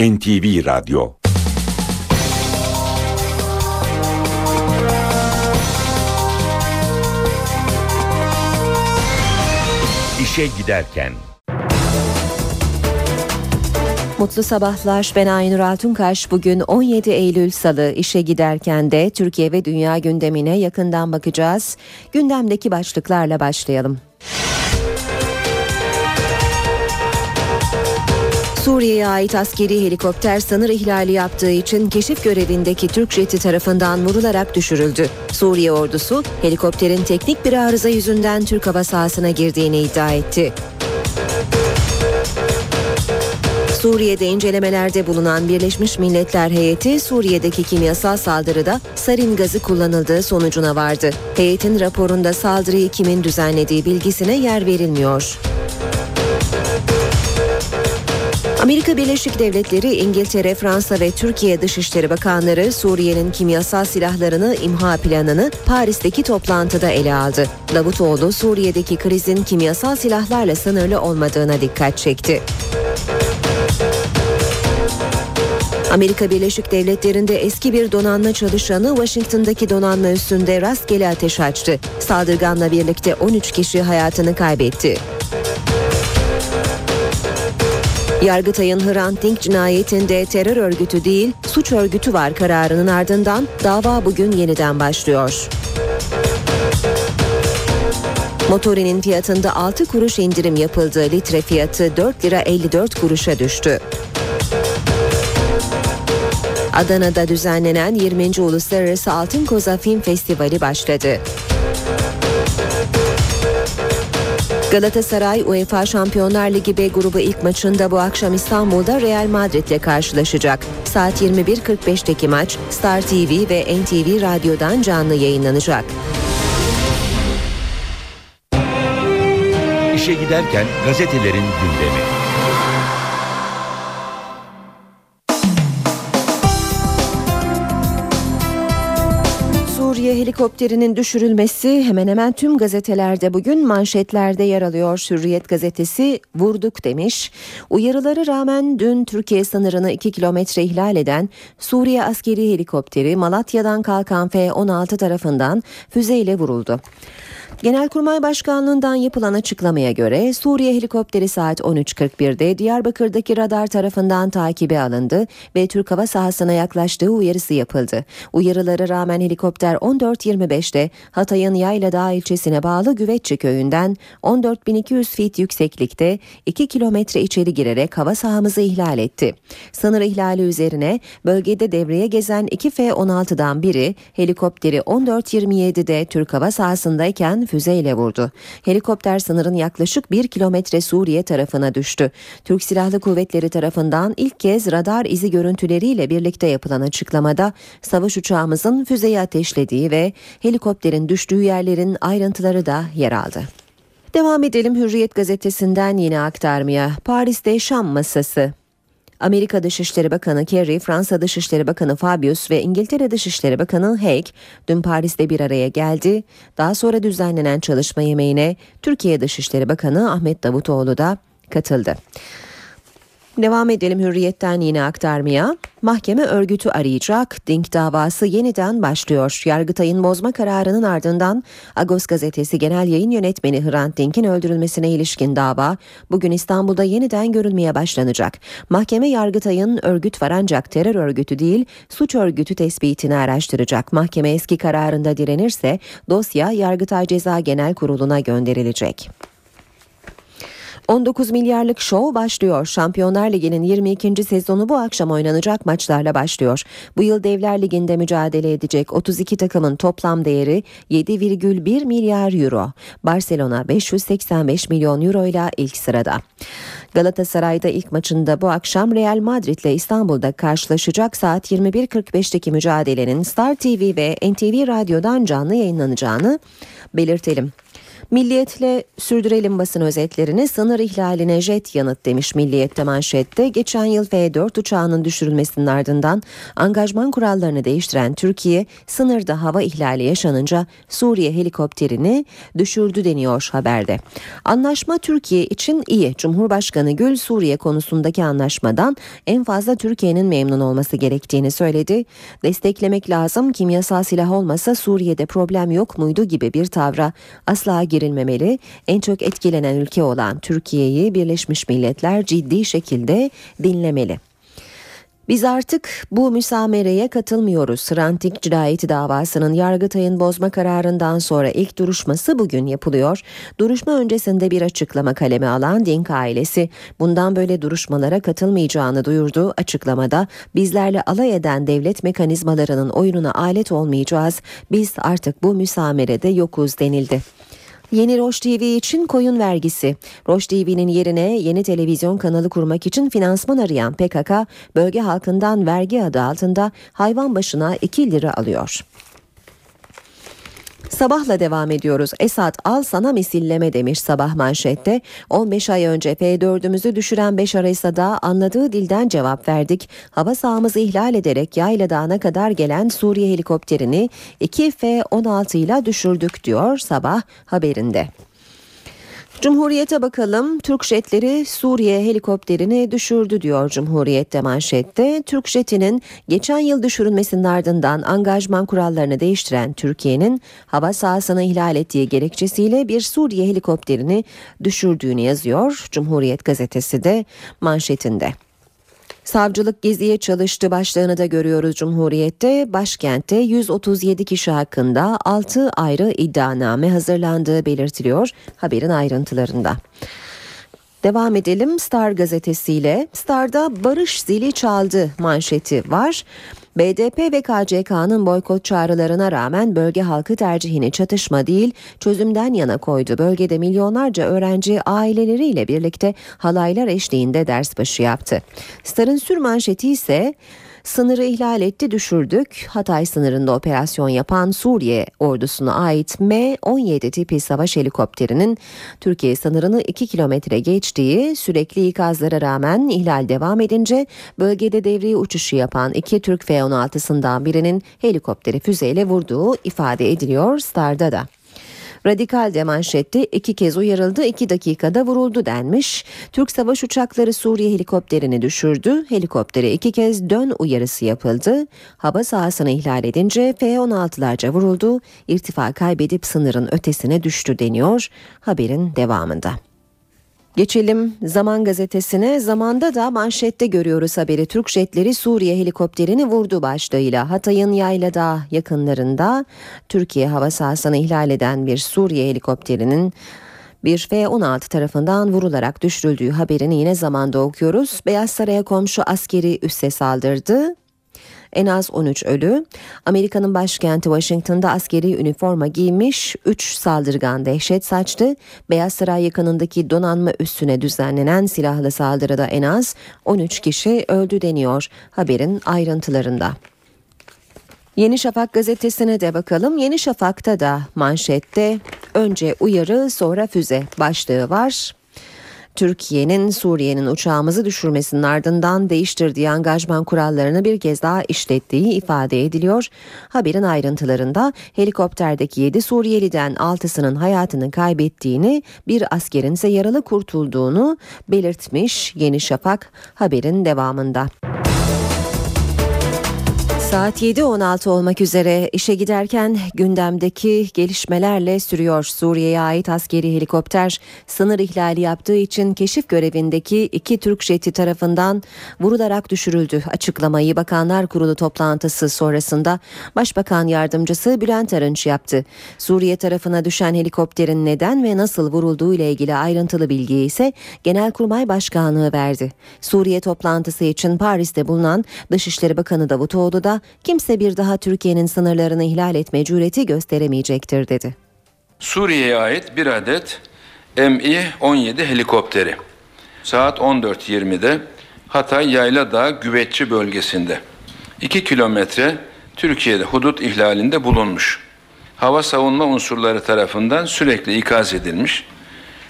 NTV Radyo İşe giderken Mutlu sabahlar. Ben Aynur Altunkaş. Bugün 17 Eylül Salı işe giderken de Türkiye ve dünya gündemine yakından bakacağız. Gündemdeki başlıklarla başlayalım. Suriye'ye ait askeri helikopter sınır ihlali yaptığı için keşif görevindeki Türk jeti tarafından vurularak düşürüldü. Suriye ordusu helikopterin teknik bir arıza yüzünden Türk hava sahasına girdiğini iddia etti. Suriye'de incelemelerde bulunan Birleşmiş Milletler heyeti Suriye'deki kimyasal saldırıda sarin gazı kullanıldığı sonucuna vardı. Heyetin raporunda saldırıyı kimin düzenlediği bilgisine yer verilmiyor. Amerika Birleşik Devletleri, İngiltere, Fransa ve Türkiye Dışişleri Bakanları Suriye'nin kimyasal silahlarını imha planını Paris'teki toplantıda ele aldı. Davutoğlu Suriye'deki krizin kimyasal silahlarla sınırlı olmadığına dikkat çekti. Amerika Birleşik Devletleri'nde eski bir donanma çalışanı Washington'daki donanma üstünde rastgele ateş açtı. Saldırganla birlikte 13 kişi hayatını kaybetti. Yargıtay'ın Hrant Dink cinayetinde terör örgütü değil, suç örgütü var kararının ardından dava bugün yeniden başlıyor. Motorinin fiyatında 6 kuruş indirim yapıldı. Litre fiyatı 4 lira 54 kuruşa düştü. Adana'da düzenlenen 20. Uluslararası Altın Koza Film Festivali başladı. Galatasaray UEFA Şampiyonlar Ligi B grubu ilk maçında bu akşam İstanbul'da Real Madrid ile karşılaşacak. Saat 21.45'teki maç Star TV ve NTV Radyo'dan canlı yayınlanacak. İşe giderken gazetelerin gündemi. Helikopterinin düşürülmesi hemen hemen tüm gazetelerde bugün manşetlerde yer alıyor. Hürriyet gazetesi vurduk demiş. Uyarıları rağmen dün Türkiye sınırını 2 kilometre ihlal eden Suriye askeri helikopteri Malatya'dan kalkan F-16 tarafından füzeyle vuruldu. Genelkurmay Başkanlığından yapılan açıklamaya göre Suriye helikopteri saat 13.41'de Diyarbakır'daki radar tarafından takibe alındı ve Türk hava sahasına yaklaştığı uyarısı yapıldı. Uyarılara rağmen helikopter 14.25'te Hatay'ın Yayladağ ilçesine bağlı Güvetçi köyünden 14.200 fit yükseklikte 2 kilometre içeri girerek hava sahamızı ihlal etti. Sınır ihlali üzerine bölgede devreye gezen 2 F-16'dan biri helikopteri 14.27'de Türk hava sahasındayken füzeyle vurdu. Helikopter sınırın yaklaşık bir kilometre Suriye tarafına düştü. Türk Silahlı Kuvvetleri tarafından ilk kez radar izi görüntüleriyle birlikte yapılan açıklamada savaş uçağımızın füzeyi ateşlediği ve helikopterin düştüğü yerlerin ayrıntıları da yer aldı. Devam edelim Hürriyet gazetesinden yine aktarmaya. Paris'te Şam masası. Amerika Dışişleri Bakanı Kerry, Fransa Dışişleri Bakanı Fabius ve İngiltere Dışişleri Bakanı Haig dün Paris'te bir araya geldi. Daha sonra düzenlenen çalışma yemeğine Türkiye Dışişleri Bakanı Ahmet Davutoğlu da katıldı. Devam edelim hürriyetten yine aktarmaya. Mahkeme örgütü arayacak. Dink davası yeniden başlıyor. Yargıtay'ın bozma kararının ardından Agos gazetesi genel yayın yönetmeni Hrant Dink'in öldürülmesine ilişkin dava bugün İstanbul'da yeniden görülmeye başlanacak. Mahkeme Yargıtay'ın örgüt var ancak terör örgütü değil suç örgütü tespitini araştıracak. Mahkeme eski kararında direnirse dosya Yargıtay Ceza Genel Kurulu'na gönderilecek. 19 milyarlık şov başlıyor. Şampiyonlar Ligi'nin 22. sezonu bu akşam oynanacak maçlarla başlıyor. Bu yıl Devler Ligi'nde mücadele edecek 32 takımın toplam değeri 7,1 milyar euro. Barcelona 585 milyon euro ile ilk sırada. Galatasaray'da ilk maçında bu akşam Real Madrid ile İstanbul'da karşılaşacak saat 21.45'teki mücadelenin Star TV ve NTV Radyo'dan canlı yayınlanacağını belirtelim. Milliyetle sürdürelim basın özetlerini sınır ihlaline jet yanıt demiş Milliyet'te manşette. Geçen yıl F-4 uçağının düşürülmesinin ardından angajman kurallarını değiştiren Türkiye sınırda hava ihlali yaşanınca Suriye helikopterini düşürdü deniyor haberde. Anlaşma Türkiye için iyi. Cumhurbaşkanı Gül Suriye konusundaki anlaşmadan en fazla Türkiye'nin memnun olması gerektiğini söyledi. Desteklemek lazım kimyasal silah olmasa Suriye'de problem yok muydu gibi bir tavra asla girilmemeli. En çok etkilenen ülke olan Türkiye'yi Birleşmiş Milletler ciddi şekilde dinlemeli. Biz artık bu müsamereye katılmıyoruz. Rantik cinayeti davasının Yargıtay'ın bozma kararından sonra ilk duruşması bugün yapılıyor. Duruşma öncesinde bir açıklama kaleme alan Dink ailesi bundan böyle duruşmalara katılmayacağını duyurdu. Açıklamada bizlerle alay eden devlet mekanizmalarının oyununa alet olmayacağız. Biz artık bu müsamerede yokuz denildi. Yeni Roş TV için koyun vergisi. Roş TV'nin yerine yeni televizyon kanalı kurmak için finansman arayan PKK, bölge halkından vergi adı altında hayvan başına 2 lira alıyor. Sabahla devam ediyoruz. Esat al sana misilleme demiş sabah manşette. 15 ay önce F4'ümüzü düşüren 5 araysa da anladığı dilden cevap verdik. Hava sahamızı ihlal ederek Yayla Dağı'na kadar gelen Suriye helikopterini 2 F-16 ile düşürdük diyor sabah haberinde. Cumhuriyete bakalım. Türk jetleri Suriye helikopterini düşürdü diyor Cumhuriyet'te manşette. Türk jetinin geçen yıl düşürülmesinin ardından angajman kurallarını değiştiren Türkiye'nin hava sahasını ihlal ettiği gerekçesiyle bir Suriye helikopterini düşürdüğünü yazıyor. Cumhuriyet gazetesi de manşetinde. Savcılık geziye çalıştı başlığını da görüyoruz Cumhuriyet'te. Başkentte 137 kişi hakkında 6 ayrı iddianame hazırlandığı belirtiliyor haberin ayrıntılarında. Devam edelim Star gazetesiyle. Star'da barış zili çaldı manşeti var. BDP ve KCK'nın boykot çağrılarına rağmen bölge halkı tercihini çatışma değil çözümden yana koydu. Bölgede milyonlarca öğrenci aileleriyle birlikte halaylar eşliğinde ders başı yaptı. Star'ın sür manşeti ise Sınırı ihlal etti düşürdük. Hatay sınırında operasyon yapan Suriye ordusuna ait M-17 tipi savaş helikopterinin Türkiye sınırını 2 kilometre geçtiği sürekli ikazlara rağmen ihlal devam edince bölgede devriye uçuşu yapan iki Türk F-16'sından birinin helikopteri füzeyle vurduğu ifade ediliyor Star'da da. Radikal de manşette iki kez uyarıldı iki dakikada vuruldu denmiş. Türk savaş uçakları Suriye helikopterini düşürdü. Helikoptere iki kez dön uyarısı yapıldı. Hava sahasını ihlal edince F-16'larca vuruldu. İrtifa kaybedip sınırın ötesine düştü deniyor haberin devamında. Geçelim Zaman gazetesine. Zamanda da manşette görüyoruz haberi. Türk jetleri Suriye helikopterini vurdu başlığıyla. Hatay'ın Yayladağ yakınlarında Türkiye hava sahasını ihlal eden bir Suriye helikopterinin bir F-16 tarafından vurularak düşürüldüğü haberini yine zamanda okuyoruz. Beyaz Saray'a komşu askeri üsse saldırdı. En az 13 ölü. Amerika'nın başkenti Washington'da askeri üniforma giymiş 3 saldırgan dehşet saçtı. Beyaz Saray yakınındaki donanma üssüne düzenlenen silahlı saldırıda en az 13 kişi öldü deniyor haberin ayrıntılarında. Yeni Şafak gazetesine de bakalım. Yeni Şafak'ta da manşette önce uyarı sonra füze başlığı var. Türkiye'nin Suriye'nin uçağımızı düşürmesinin ardından değiştirdiği angajman kurallarını bir kez daha işlettiği ifade ediliyor. Haberin ayrıntılarında helikopterdeki 7 Suriyeliden 6'sının hayatını kaybettiğini, bir askerin ise yaralı kurtulduğunu belirtmiş Yeni Şafak haberin devamında. Saat 7.16 olmak üzere işe giderken gündemdeki gelişmelerle sürüyor. Suriye'ye ait askeri helikopter sınır ihlali yaptığı için keşif görevindeki iki Türk jeti tarafından vurularak düşürüldü. Açıklamayı Bakanlar Kurulu toplantısı sonrasında Başbakan Yardımcısı Bülent Arınç yaptı. Suriye tarafına düşen helikopterin neden ve nasıl vurulduğu ile ilgili ayrıntılı bilgiyi ise Genelkurmay Başkanlığı verdi. Suriye toplantısı için Paris'te bulunan Dışişleri Bakanı Davutoğlu da kimse bir daha Türkiye'nin sınırlarını ihlal etme cüreti gösteremeyecektir dedi. Suriye'ye ait bir adet Mi-17 helikopteri saat 14.20'de Hatay Yayladağ Güvetçi bölgesinde 2 kilometre Türkiye'de hudut ihlalinde bulunmuş. hava savunma unsurları tarafından sürekli ikaz edilmiş.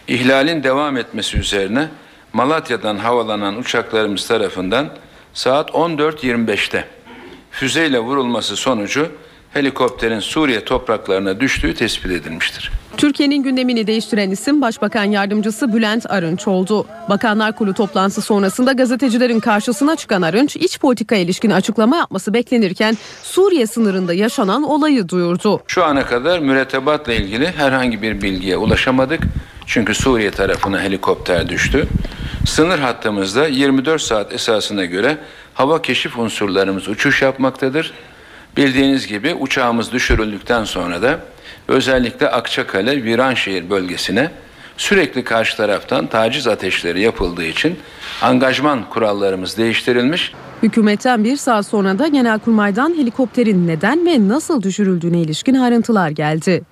İhlalin devam etmesi üzerine Malatya'dan havalanan uçaklarımız tarafından saat 14.25'te füzeyle vurulması sonucu helikopterin Suriye topraklarına düştüğü tespit edilmiştir. Türkiye'nin gündemini değiştiren isim Başbakan Yardımcısı Bülent Arınç oldu. Bakanlar Kurulu toplantısı sonrasında gazetecilerin karşısına çıkan Arınç, iç politika ilişkin açıklama yapması beklenirken Suriye sınırında yaşanan olayı duyurdu. Şu ana kadar mürettebatla ilgili herhangi bir bilgiye ulaşamadık. Çünkü Suriye tarafına helikopter düştü. Sınır hattımızda 24 saat esasına göre hava keşif unsurlarımız uçuş yapmaktadır. Bildiğiniz gibi uçağımız düşürüldükten sonra da özellikle Akçakale, Viranşehir bölgesine sürekli karşı taraftan taciz ateşleri yapıldığı için angajman kurallarımız değiştirilmiş. Hükümetten bir saat sonra da Genelkurmay'dan helikopterin neden ve nasıl düşürüldüğüne ilişkin ayrıntılar geldi.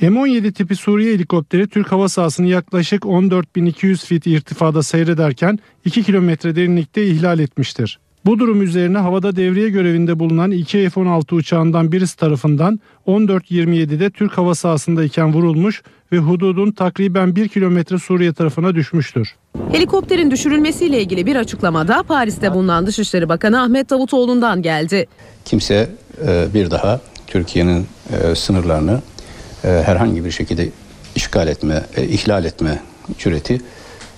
M17 tipi Suriye helikopteri Türk hava sahasını yaklaşık 14.200 fit irtifada seyrederken 2 kilometre derinlikte ihlal etmiştir. Bu durum üzerine havada devriye görevinde bulunan iki F-16 uçağından birisi tarafından 14.27'de Türk hava sahasındayken vurulmuş ve hududun takriben 1 kilometre Suriye tarafına düşmüştür. Helikopterin düşürülmesiyle ilgili bir açıklamada Paris'te bulunan Dışişleri Bakanı Ahmet Davutoğlu'ndan geldi. Kimse e, bir daha Türkiye'nin e, sınırlarını e, herhangi bir şekilde işgal etme, ihlal etme cüreti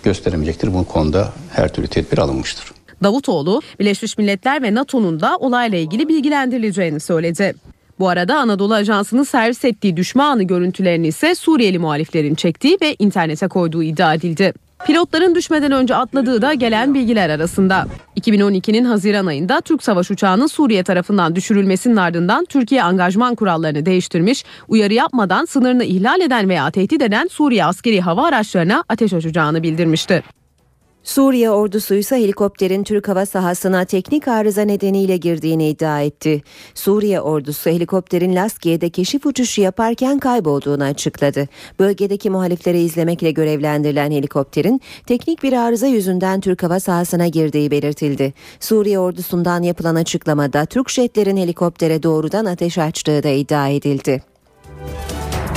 gösteremeyecektir. Bu konuda her türlü tedbir alınmıştır. Davutoğlu, Birleşmiş Milletler ve NATO'nun da olayla ilgili bilgilendirileceğini söyledi. Bu arada Anadolu Ajansı'nın servis ettiği düşme anı görüntülerini ise Suriyeli muhaliflerin çektiği ve internete koyduğu iddia edildi. Pilotların düşmeden önce atladığı da gelen bilgiler arasında. 2012'nin Haziran ayında Türk savaş uçağının Suriye tarafından düşürülmesinin ardından Türkiye angajman kurallarını değiştirmiş, uyarı yapmadan sınırını ihlal eden veya tehdit eden Suriye askeri hava araçlarına ateş açacağını bildirmişti. Suriye ordusu ise helikopterin Türk hava sahasına teknik arıza nedeniyle girdiğini iddia etti. Suriye ordusu helikopterin Laskiye'de keşif uçuşu yaparken kaybolduğunu açıkladı. Bölgedeki muhalifleri izlemekle görevlendirilen helikopterin teknik bir arıza yüzünden Türk hava sahasına girdiği belirtildi. Suriye ordusundan yapılan açıklamada Türk jetlerin helikoptere doğrudan ateş açtığı da iddia edildi.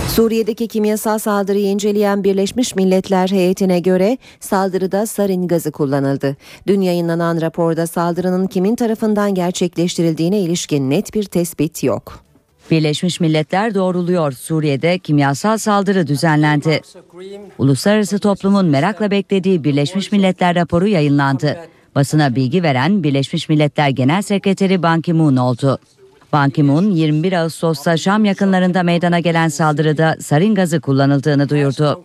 Suriye'deki kimyasal saldırıyı inceleyen Birleşmiş Milletler heyetine göre saldırıda sarin gazı kullanıldı. Dün yayınlanan raporda saldırının kimin tarafından gerçekleştirildiğine ilişkin net bir tespit yok. Birleşmiş Milletler doğruluyor. Suriye'de kimyasal saldırı düzenlendi. Uluslararası toplumun merakla beklediği Birleşmiş Milletler raporu yayınlandı. Basına bilgi veren Birleşmiş Milletler Genel Sekreteri Ban Ki-moon oldu. Ban Ki-moon 21 Ağustos'ta Şam yakınlarında meydana gelen saldırıda sarin gazı kullanıldığını duyurdu.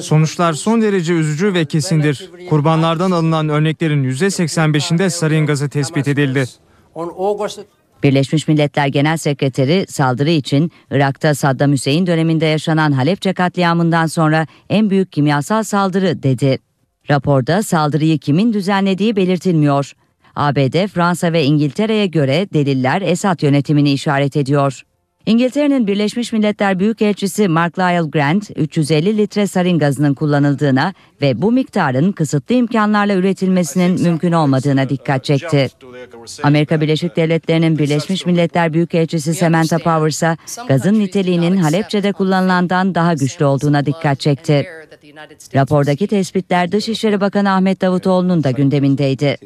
Sonuçlar son derece üzücü ve kesindir. Kurbanlardan alınan örneklerin %85'inde sarin gazı tespit edildi. Birleşmiş Milletler Genel Sekreteri saldırı için Irak'ta Saddam Hüseyin döneminde yaşanan Halepçe katliamından sonra en büyük kimyasal saldırı dedi. Raporda saldırıyı kimin düzenlediği belirtilmiyor. ABD, Fransa ve İngiltere'ye göre deliller Esad yönetimini işaret ediyor. İngiltere'nin Birleşmiş Milletler Büyükelçisi Mark Lyle Grant, 350 litre sarin gazının kullanıldığına ve bu miktarın kısıtlı imkanlarla üretilmesinin mümkün olmadığına dikkat çekti. Amerika Birleşik Devletleri'nin Birleşmiş Milletler Büyükelçisi Samantha Power ise gazın niteliğinin Halepçe'de kullanılandan daha güçlü olduğuna dikkat çekti. Rapordaki tespitler Dışişleri Bakanı Ahmet Davutoğlu'nun da gündemindeydi.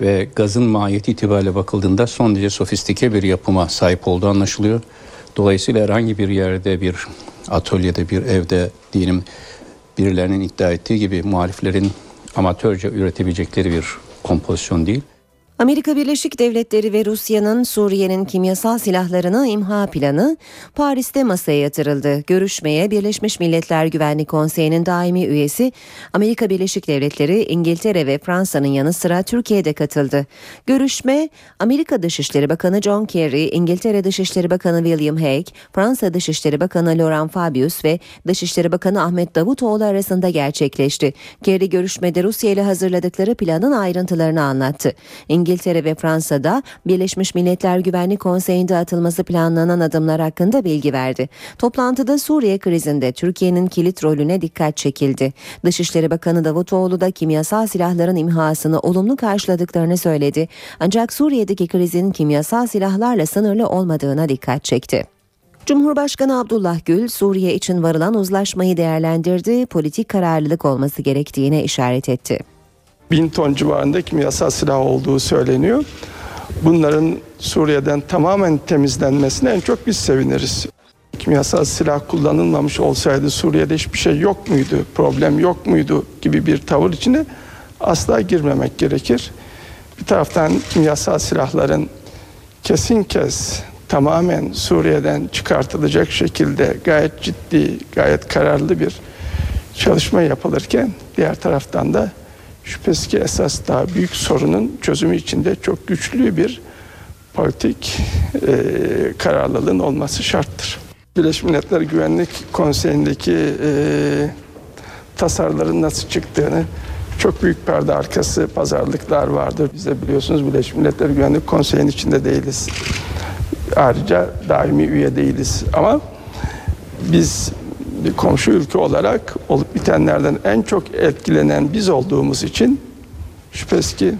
Ve gazın mahiyeti itibariyle bakıldığında son derece sofistike bir yapıma sahip olduğu anlaşılıyor. Dolayısıyla herhangi bir yerde bir atölyede bir evde diyelim birilerinin iddia ettiği gibi muhaliflerin amatörce üretebilecekleri bir kompozisyon değil. Amerika Birleşik Devletleri ve Rusya'nın Suriye'nin kimyasal silahlarını imha planı Paris'te masaya yatırıldı. Görüşmeye Birleşmiş Milletler Güvenlik Konseyi'nin daimi üyesi Amerika Birleşik Devletleri, İngiltere ve Fransa'nın yanı sıra Türkiye'de katıldı. Görüşme Amerika Dışişleri Bakanı John Kerry, İngiltere Dışişleri Bakanı William Hague, Fransa Dışişleri Bakanı Laurent Fabius ve Dışişleri Bakanı Ahmet Davutoğlu arasında gerçekleşti. Kerry görüşmede Rusya ile hazırladıkları planın ayrıntılarını anlattı. İngiltere İngiltere ve Fransa'da Birleşmiş Milletler Güvenlik Konseyi'nde atılması planlanan adımlar hakkında bilgi verdi. Toplantıda Suriye krizinde Türkiye'nin kilit rolüne dikkat çekildi. Dışişleri Bakanı Davutoğlu da kimyasal silahların imhasını olumlu karşıladıklarını söyledi. Ancak Suriye'deki krizin kimyasal silahlarla sınırlı olmadığına dikkat çekti. Cumhurbaşkanı Abdullah Gül, Suriye için varılan uzlaşmayı değerlendirdi, politik kararlılık olması gerektiğine işaret etti. Bin ton civarında kimyasal silah olduğu söyleniyor. Bunların Suriye'den tamamen temizlenmesine en çok biz seviniriz. Kimyasal silah kullanılmamış olsaydı Suriye'de hiçbir şey yok muydu, problem yok muydu gibi bir tavır içine asla girmemek gerekir. Bir taraftan kimyasal silahların kesin kes tamamen Suriye'den çıkartılacak şekilde gayet ciddi, gayet kararlı bir çalışma yapılırken diğer taraftan da şüphesiz ki esas daha büyük sorunun çözümü içinde çok güçlü bir politik e, kararlılığın olması şarttır. Birleşmiş Milletler Güvenlik Konseyi'ndeki e, tasarıların nasıl çıktığını çok büyük perde arkası pazarlıklar vardır. Biz de biliyorsunuz Birleşmiş Milletler Güvenlik Konseyi'nin içinde değiliz. Ayrıca daimi üye değiliz ama biz komşu ülke olarak olup bitenlerden en çok etkilenen biz olduğumuz için şüphesiz ki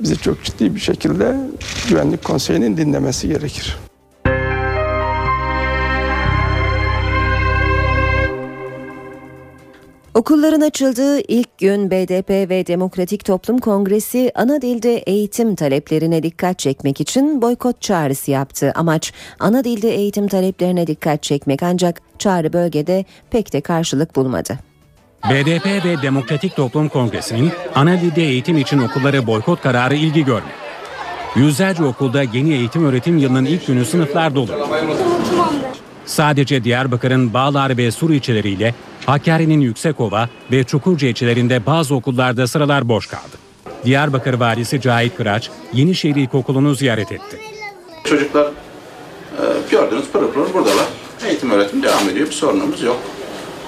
bizi çok ciddi bir şekilde Güvenlik Konseyi'nin dinlemesi gerekir. Okulların açıldığı ilk gün BDP ve Demokratik Toplum Kongresi ana dilde eğitim taleplerine dikkat çekmek için boykot çağrısı yaptı. Amaç ana dilde eğitim taleplerine dikkat çekmek ancak çağrı bölgede pek de karşılık bulmadı. BDP ve Demokratik Toplum Kongresi'nin ana dilde eğitim için okulları boykot kararı ilgi görmedi. Yüzlerce okulda yeni eğitim öğretim yılının ilk günü sınıflar dolu. Sadece Diyarbakır'ın Bağlar ve Sur ilçeleriyle Hakkari'nin Yüksekova ve Çukurca ilçelerinde bazı okullarda sıralar boş kaldı. Diyarbakır Valisi Cahit Kıraç, Yenişehir İlkokulu'nu ziyaret etti. Çocuklar e, gördüğünüz pırıl pırıl buradalar. Eğitim öğretim devam ediyor. Bir sorunumuz yok.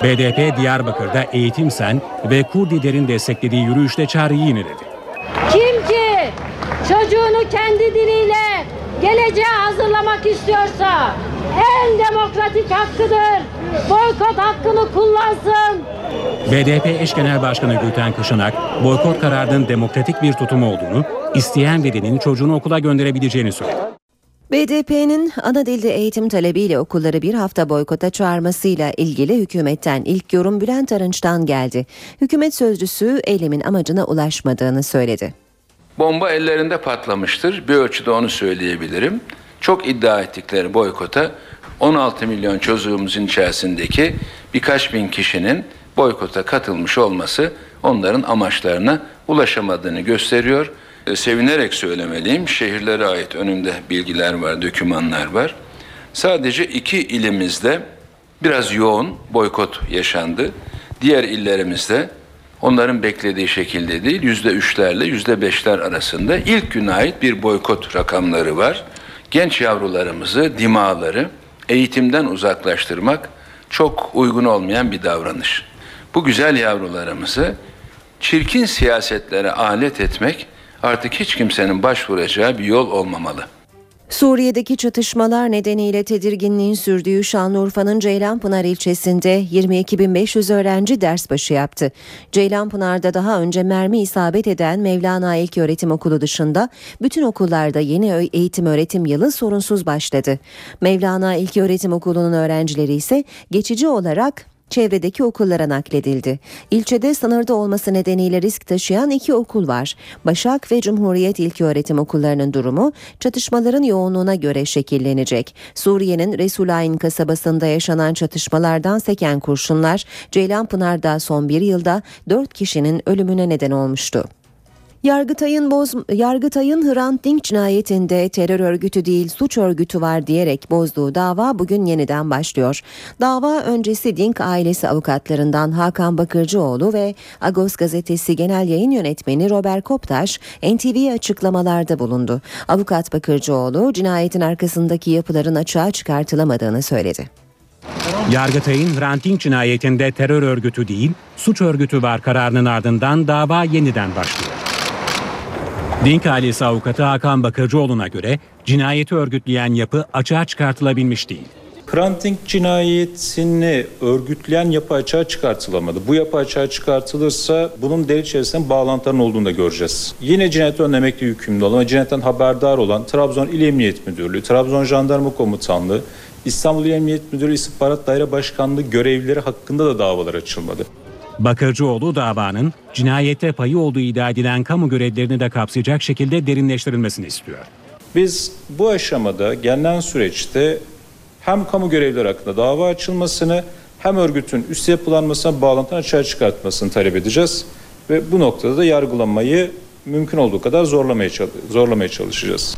BDP Diyarbakır'da Eğitim Sen ve Kurdilerin desteklediği yürüyüşte çağrıyı yineledi. Kim ki çocuğunu kendi diliyle geleceğe hazırlamak istiyorsa en demokratik hakkıdır. Boykot hakkını kullansın. BDP eş genel başkanı Gülten Kışanak, boykot kararının demokratik bir tutum olduğunu, isteyen velinin çocuğunu okula gönderebileceğini söyledi. BDP'nin ana dilde eğitim talebiyle okulları bir hafta boykota çağırmasıyla ilgili hükümetten ilk yorum Bülent Arınç'tan geldi. Hükümet sözcüsü eylemin amacına ulaşmadığını söyledi. Bomba ellerinde patlamıştır. Bir ölçüde onu söyleyebilirim. Çok iddia ettikleri boykota 16 milyon çocuğumuzun içerisindeki birkaç bin kişinin boykota katılmış olması onların amaçlarına ulaşamadığını gösteriyor. E, sevinerek söylemeliyim. Şehirlere ait önümde bilgiler var, dokümanlar var. Sadece iki ilimizde biraz yoğun boykot yaşandı. Diğer illerimizde onların beklediği şekilde değil, yüzde üçlerle yüzde beşler arasında ilk güne ait bir boykot rakamları var. Genç yavrularımızı, dimaları eğitimden uzaklaştırmak çok uygun olmayan bir davranış. Bu güzel yavrularımızı çirkin siyasetlere alet etmek artık hiç kimsenin başvuracağı bir yol olmamalı. Suriye'deki çatışmalar nedeniyle tedirginliğin sürdüğü Şanlıurfa'nın Ceylanpınar ilçesinde 22.500 öğrenci ders başı yaptı. Ceylanpınar'da daha önce mermi isabet eden Mevlana İlköğretim Okulu dışında bütün okullarda yeni eğitim öğretim yılı sorunsuz başladı. Mevlana İlköğretim Okulu'nun öğrencileri ise geçici olarak çevredeki okullara nakledildi. İlçede sınırda olması nedeniyle risk taşıyan iki okul var. Başak ve Cumhuriyet İlköğretim Okullarının durumu çatışmaların yoğunluğuna göre şekillenecek. Suriye'nin Resulayn kasabasında yaşanan çatışmalardan seken kurşunlar Ceylanpınar'da son bir yılda dört kişinin ölümüne neden olmuştu. Yargıtay'ın boz, Yargıtay'ın Hrant Dink cinayetinde terör örgütü değil suç örgütü var diyerek bozduğu dava bugün yeniden başlıyor. Dava öncesi Dink ailesi avukatlarından Hakan Bakırcıoğlu ve Agos gazetesi genel yayın yönetmeni Robert Koptaş NTV'ye açıklamalarda bulundu. Avukat Bakırcıoğlu cinayetin arkasındaki yapıların açığa çıkartılamadığını söyledi. Yargıtay'ın Hrant Dink cinayetinde terör örgütü değil, suç örgütü var kararının ardından dava yeniden başlıyor. Dink ailesi avukatı Hakan Bakırcıoğlu'na göre cinayeti örgütleyen yapı açığa çıkartılabilmiş değil. Hrant Dink cinayetini örgütleyen yapı açığa çıkartılamadı. Bu yapı açığa çıkartılırsa bunun deri içerisinde bağlantıların olduğunu da göreceğiz. Yine cinayeti önlemekle yükümlü olan cinayetten haberdar olan Trabzon İl Emniyet Müdürlüğü, Trabzon Jandarma Komutanlığı, İstanbul İl Emniyet Müdürlüğü İstihbarat Daire Başkanlığı görevlileri hakkında da davalar açılmadı. Bakırcıoğlu davanın cinayette payı olduğu iddia edilen kamu görevlerini de kapsayacak şekilde derinleştirilmesini istiyor. Biz bu aşamada gelinen süreçte hem kamu görevlileri hakkında dava açılmasını hem örgütün üst yapılanmasına bağlantını açığa çıkartmasını talep edeceğiz. Ve bu noktada da yargılamayı mümkün olduğu kadar zorlamaya, zorlamaya çalışacağız.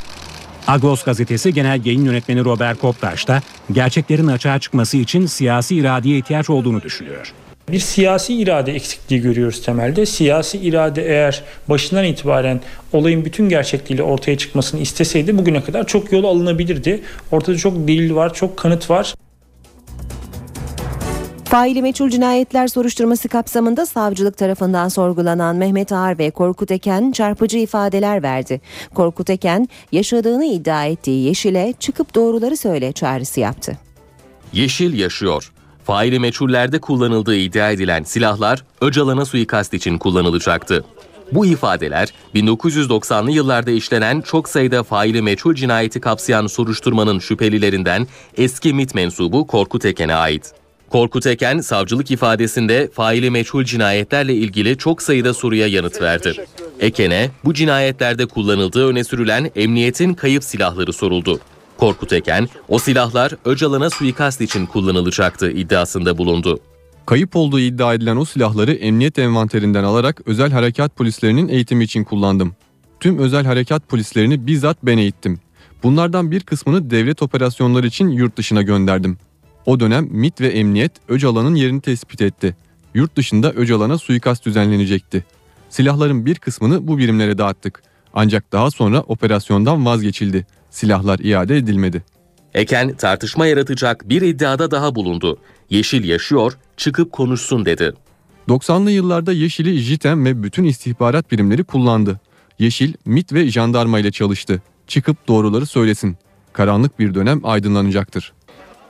Agos gazetesi genel yayın yönetmeni Robert Koptaş da gerçeklerin açığa çıkması için siyasi iradeye ihtiyaç olduğunu düşünüyor. Bir siyasi irade eksikliği görüyoruz temelde. Siyasi irade eğer başından itibaren olayın bütün gerçekliğiyle ortaya çıkmasını isteseydi bugüne kadar çok yol alınabilirdi. Ortada çok delil var, çok kanıt var. Faili meçhul cinayetler soruşturması kapsamında savcılık tarafından sorgulanan Mehmet Ağar ve Korkut Eken çarpıcı ifadeler verdi. Korkut Eken yaşadığını iddia ettiği Yeşil'e çıkıp doğruları söyle çağrısı yaptı. Yeşil yaşıyor. Faili meçhullerde kullanıldığı iddia edilen silahlar Öcalan'a suikast için kullanılacaktı. Bu ifadeler 1990'lı yıllarda işlenen çok sayıda faili meçhul cinayeti kapsayan soruşturmanın şüphelilerinden eski MIT mensubu Korkut Eken'e ait. Korkut Eken savcılık ifadesinde faili meçhul cinayetlerle ilgili çok sayıda soruya yanıt verdi. Eken'e bu cinayetlerde kullanıldığı öne sürülen emniyetin kayıp silahları soruldu. Korkut Eken, o silahlar Öcalan'a suikast için kullanılacaktı iddiasında bulundu. Kayıp olduğu iddia edilen o silahları emniyet envanterinden alarak özel harekat polislerinin eğitimi için kullandım. Tüm özel harekat polislerini bizzat ben eğittim. Bunlardan bir kısmını devlet operasyonları için yurt dışına gönderdim. O dönem MIT ve emniyet Öcalan'ın yerini tespit etti. Yurt dışında Öcalan'a suikast düzenlenecekti. Silahların bir kısmını bu birimlere dağıttık. Ancak daha sonra operasyondan vazgeçildi. Silahlar iade edilmedi. Eken tartışma yaratacak bir iddiada daha bulundu. Yeşil yaşıyor, çıkıp konuşsun dedi. 90'lı yıllarda Yeşil'i JITEM ve bütün istihbarat birimleri kullandı. Yeşil, MIT ve jandarma ile çalıştı. Çıkıp doğruları söylesin. Karanlık bir dönem aydınlanacaktır.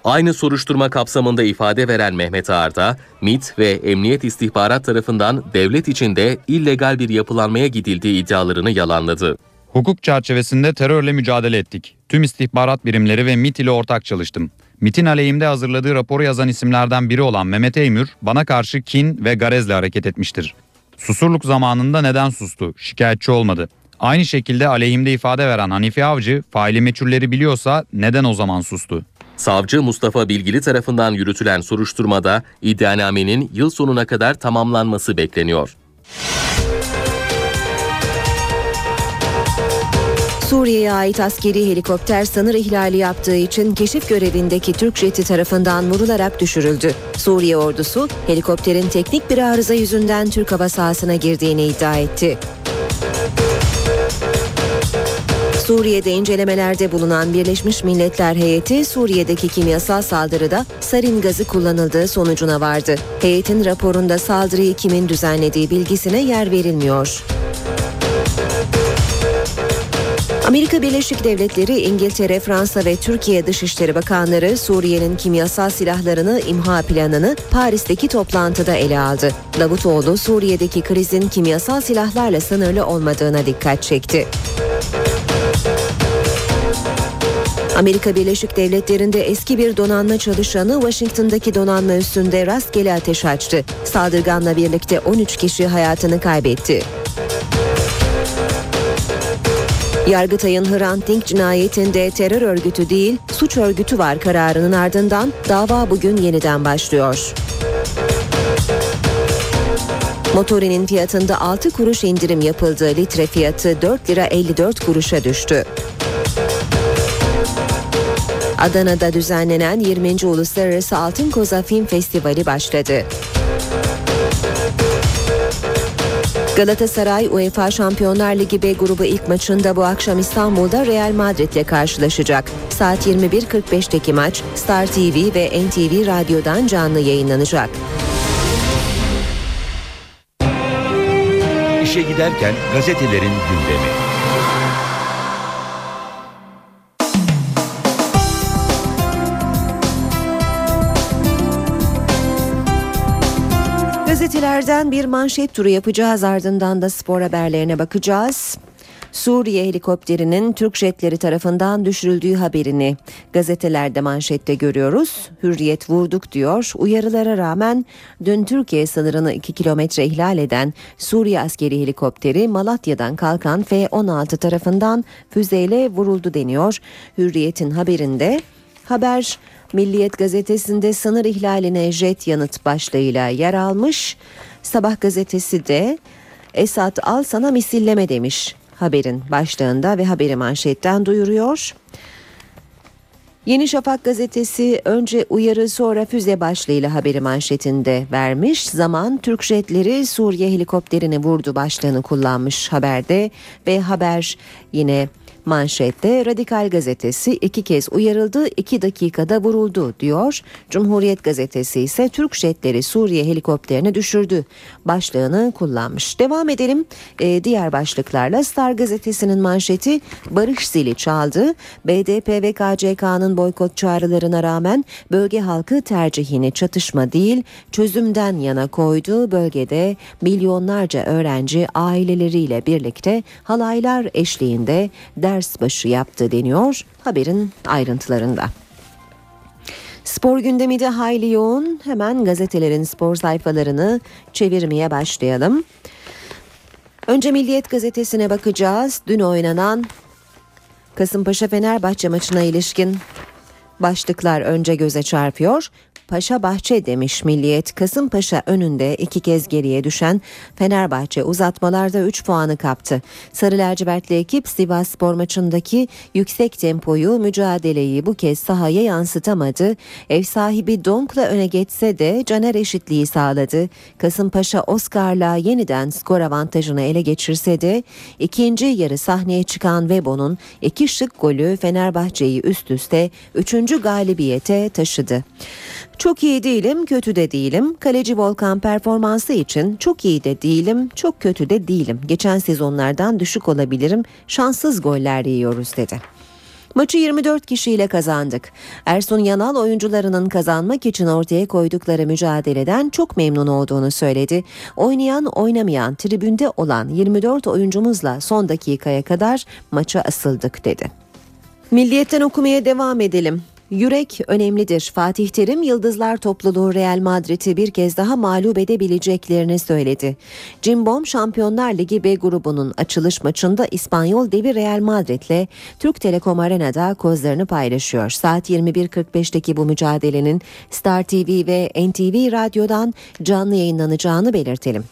Aynı soruşturma kapsamında ifade veren Mehmet Ağarda, MIT ve Emniyet İstihbarat tarafından devlet içinde illegal bir yapılanmaya gidildiği iddialarını yalanladı. Hukuk çerçevesinde terörle mücadele ettik. Tüm istihbarat birimleri ve MIT ile ortak çalıştım. MIT'in aleyhimde hazırladığı raporu yazan isimlerden biri olan Mehmet Eymür bana karşı kin ve garezle hareket etmiştir. Susurluk zamanında neden sustu? Şikayetçi olmadı. Aynı şekilde aleyhimde ifade veren Hanifi Avcı faili meçhulleri biliyorsa neden o zaman sustu? Savcı Mustafa Bilgili tarafından yürütülen soruşturmada iddianamenin yıl sonuna kadar tamamlanması bekleniyor. Suriye'ye ait askeri helikopter sınır ihlali yaptığı için keşif görevindeki Türk jeti tarafından vurularak düşürüldü. Suriye ordusu helikopterin teknik bir arıza yüzünden Türk hava sahasına girdiğini iddia etti. Suriye'de incelemelerde bulunan Birleşmiş Milletler heyeti Suriye'deki kimyasal saldırıda sarin gazı kullanıldığı sonucuna vardı. Heyetin raporunda saldırıyı kimin düzenlediği bilgisine yer verilmiyor. Amerika Birleşik Devletleri, İngiltere, Fransa ve Türkiye Dışişleri Bakanları Suriye'nin kimyasal silahlarını imha planını Paris'teki toplantıda ele aldı. Davutoğlu Suriye'deki krizin kimyasal silahlarla sınırlı olmadığına dikkat çekti. Amerika Birleşik Devletleri'nde eski bir donanma çalışanı Washington'daki donanma üstünde rastgele ateş açtı. Saldırganla birlikte 13 kişi hayatını kaybetti. Yargıtay'ın Hrant Dink cinayetinde terör örgütü değil, suç örgütü var kararının ardından dava bugün yeniden başlıyor. Motorinin fiyatında 6 kuruş indirim yapıldı. Litre fiyatı 4 lira 54 kuruşa düştü. Adana'da düzenlenen 20. Uluslararası Altın Koza Film Festivali başladı. Galatasaray UEFA Şampiyonlar Ligi B grubu ilk maçında bu akşam İstanbul'da Real Madrid ile karşılaşacak. Saat 21.45'teki maç Star TV ve NTV Radyo'dan canlı yayınlanacak. İşe giderken gazetelerin gündemi. Gazetelerden bir manşet turu yapacağız ardından da spor haberlerine bakacağız. Suriye helikopterinin Türk jetleri tarafından düşürüldüğü haberini gazetelerde manşette görüyoruz. Hürriyet vurduk diyor. Uyarılara rağmen dün Türkiye sınırını 2 kilometre ihlal eden Suriye askeri helikopteri Malatya'dan kalkan F-16 tarafından füzeyle vuruldu deniyor. Hürriyet'in haberinde haber Milliyet gazetesinde sınır ihlaline jet yanıt başlığıyla yer almış. Sabah gazetesi de Esat al sana misilleme demiş haberin başlığında ve haberi manşetten duyuruyor. Yeni Şafak gazetesi önce uyarı sonra füze başlığıyla haberi manşetinde vermiş. Zaman Türk jetleri Suriye helikopterini vurdu başlığını kullanmış haberde ve haber yine Manşette Radikal Gazetesi iki kez uyarıldı, iki dakikada vuruldu diyor. Cumhuriyet Gazetesi ise Türk jetleri Suriye helikopterini düşürdü başlığını kullanmış. Devam edelim ee, diğer başlıklarla Star Gazetesi'nin manşeti barış zili çaldı. BDP ve KCK'nın boykot çağrılarına rağmen bölge halkı tercihini çatışma değil çözümden yana koydu. Bölgede milyonlarca öğrenci aileleriyle birlikte halaylar eşliğinde ders ders başı yaptı deniyor haberin ayrıntılarında. Spor gündemi de hayli yoğun. Hemen gazetelerin spor sayfalarını çevirmeye başlayalım. Önce Milliyet gazetesine bakacağız. Dün oynanan Kasımpaşa Fenerbahçe maçına ilişkin başlıklar önce göze çarpıyor. Paşa Bahçe demiş Milliyet. Kasımpaşa önünde iki kez geriye düşen Fenerbahçe uzatmalarda 3 puanı kaptı. Sarı lacivertli ekip Sivas Spor maçındaki yüksek tempoyu, mücadeleyi bu kez sahaya yansıtamadı. Ev sahibi Donk'la öne geçse de Caner eşitliği sağladı. Kasımpaşa Oscar'la yeniden skor avantajını ele geçirse de ikinci yarı sahneye çıkan Webo'nun iki şık golü Fenerbahçe'yi üst üste üçüncü galibiyete taşıdı. Çok iyi değilim, kötü de değilim. Kaleci Volkan performansı için çok iyi de değilim, çok kötü de değilim. Geçen sezonlardan düşük olabilirim. Şanssız goller yiyoruz dedi. Maçı 24 kişiyle kazandık. Ersun Yanal oyuncularının kazanmak için ortaya koydukları mücadeleden çok memnun olduğunu söyledi. Oynayan oynamayan tribünde olan 24 oyuncumuzla son dakikaya kadar maça asıldık dedi. Milliyetten okumaya devam edelim. Yürek önemlidir. Fatih Terim Yıldızlar topluluğu Real Madrid'i bir kez daha mağlup edebileceklerini söyledi. Cimbom Şampiyonlar Ligi B grubunun açılış maçında İspanyol devi Real Madrid'le Türk Telekom Arena'da kozlarını paylaşıyor. Saat 21.45'teki bu mücadelenin Star TV ve NTV Radyo'dan canlı yayınlanacağını belirtelim.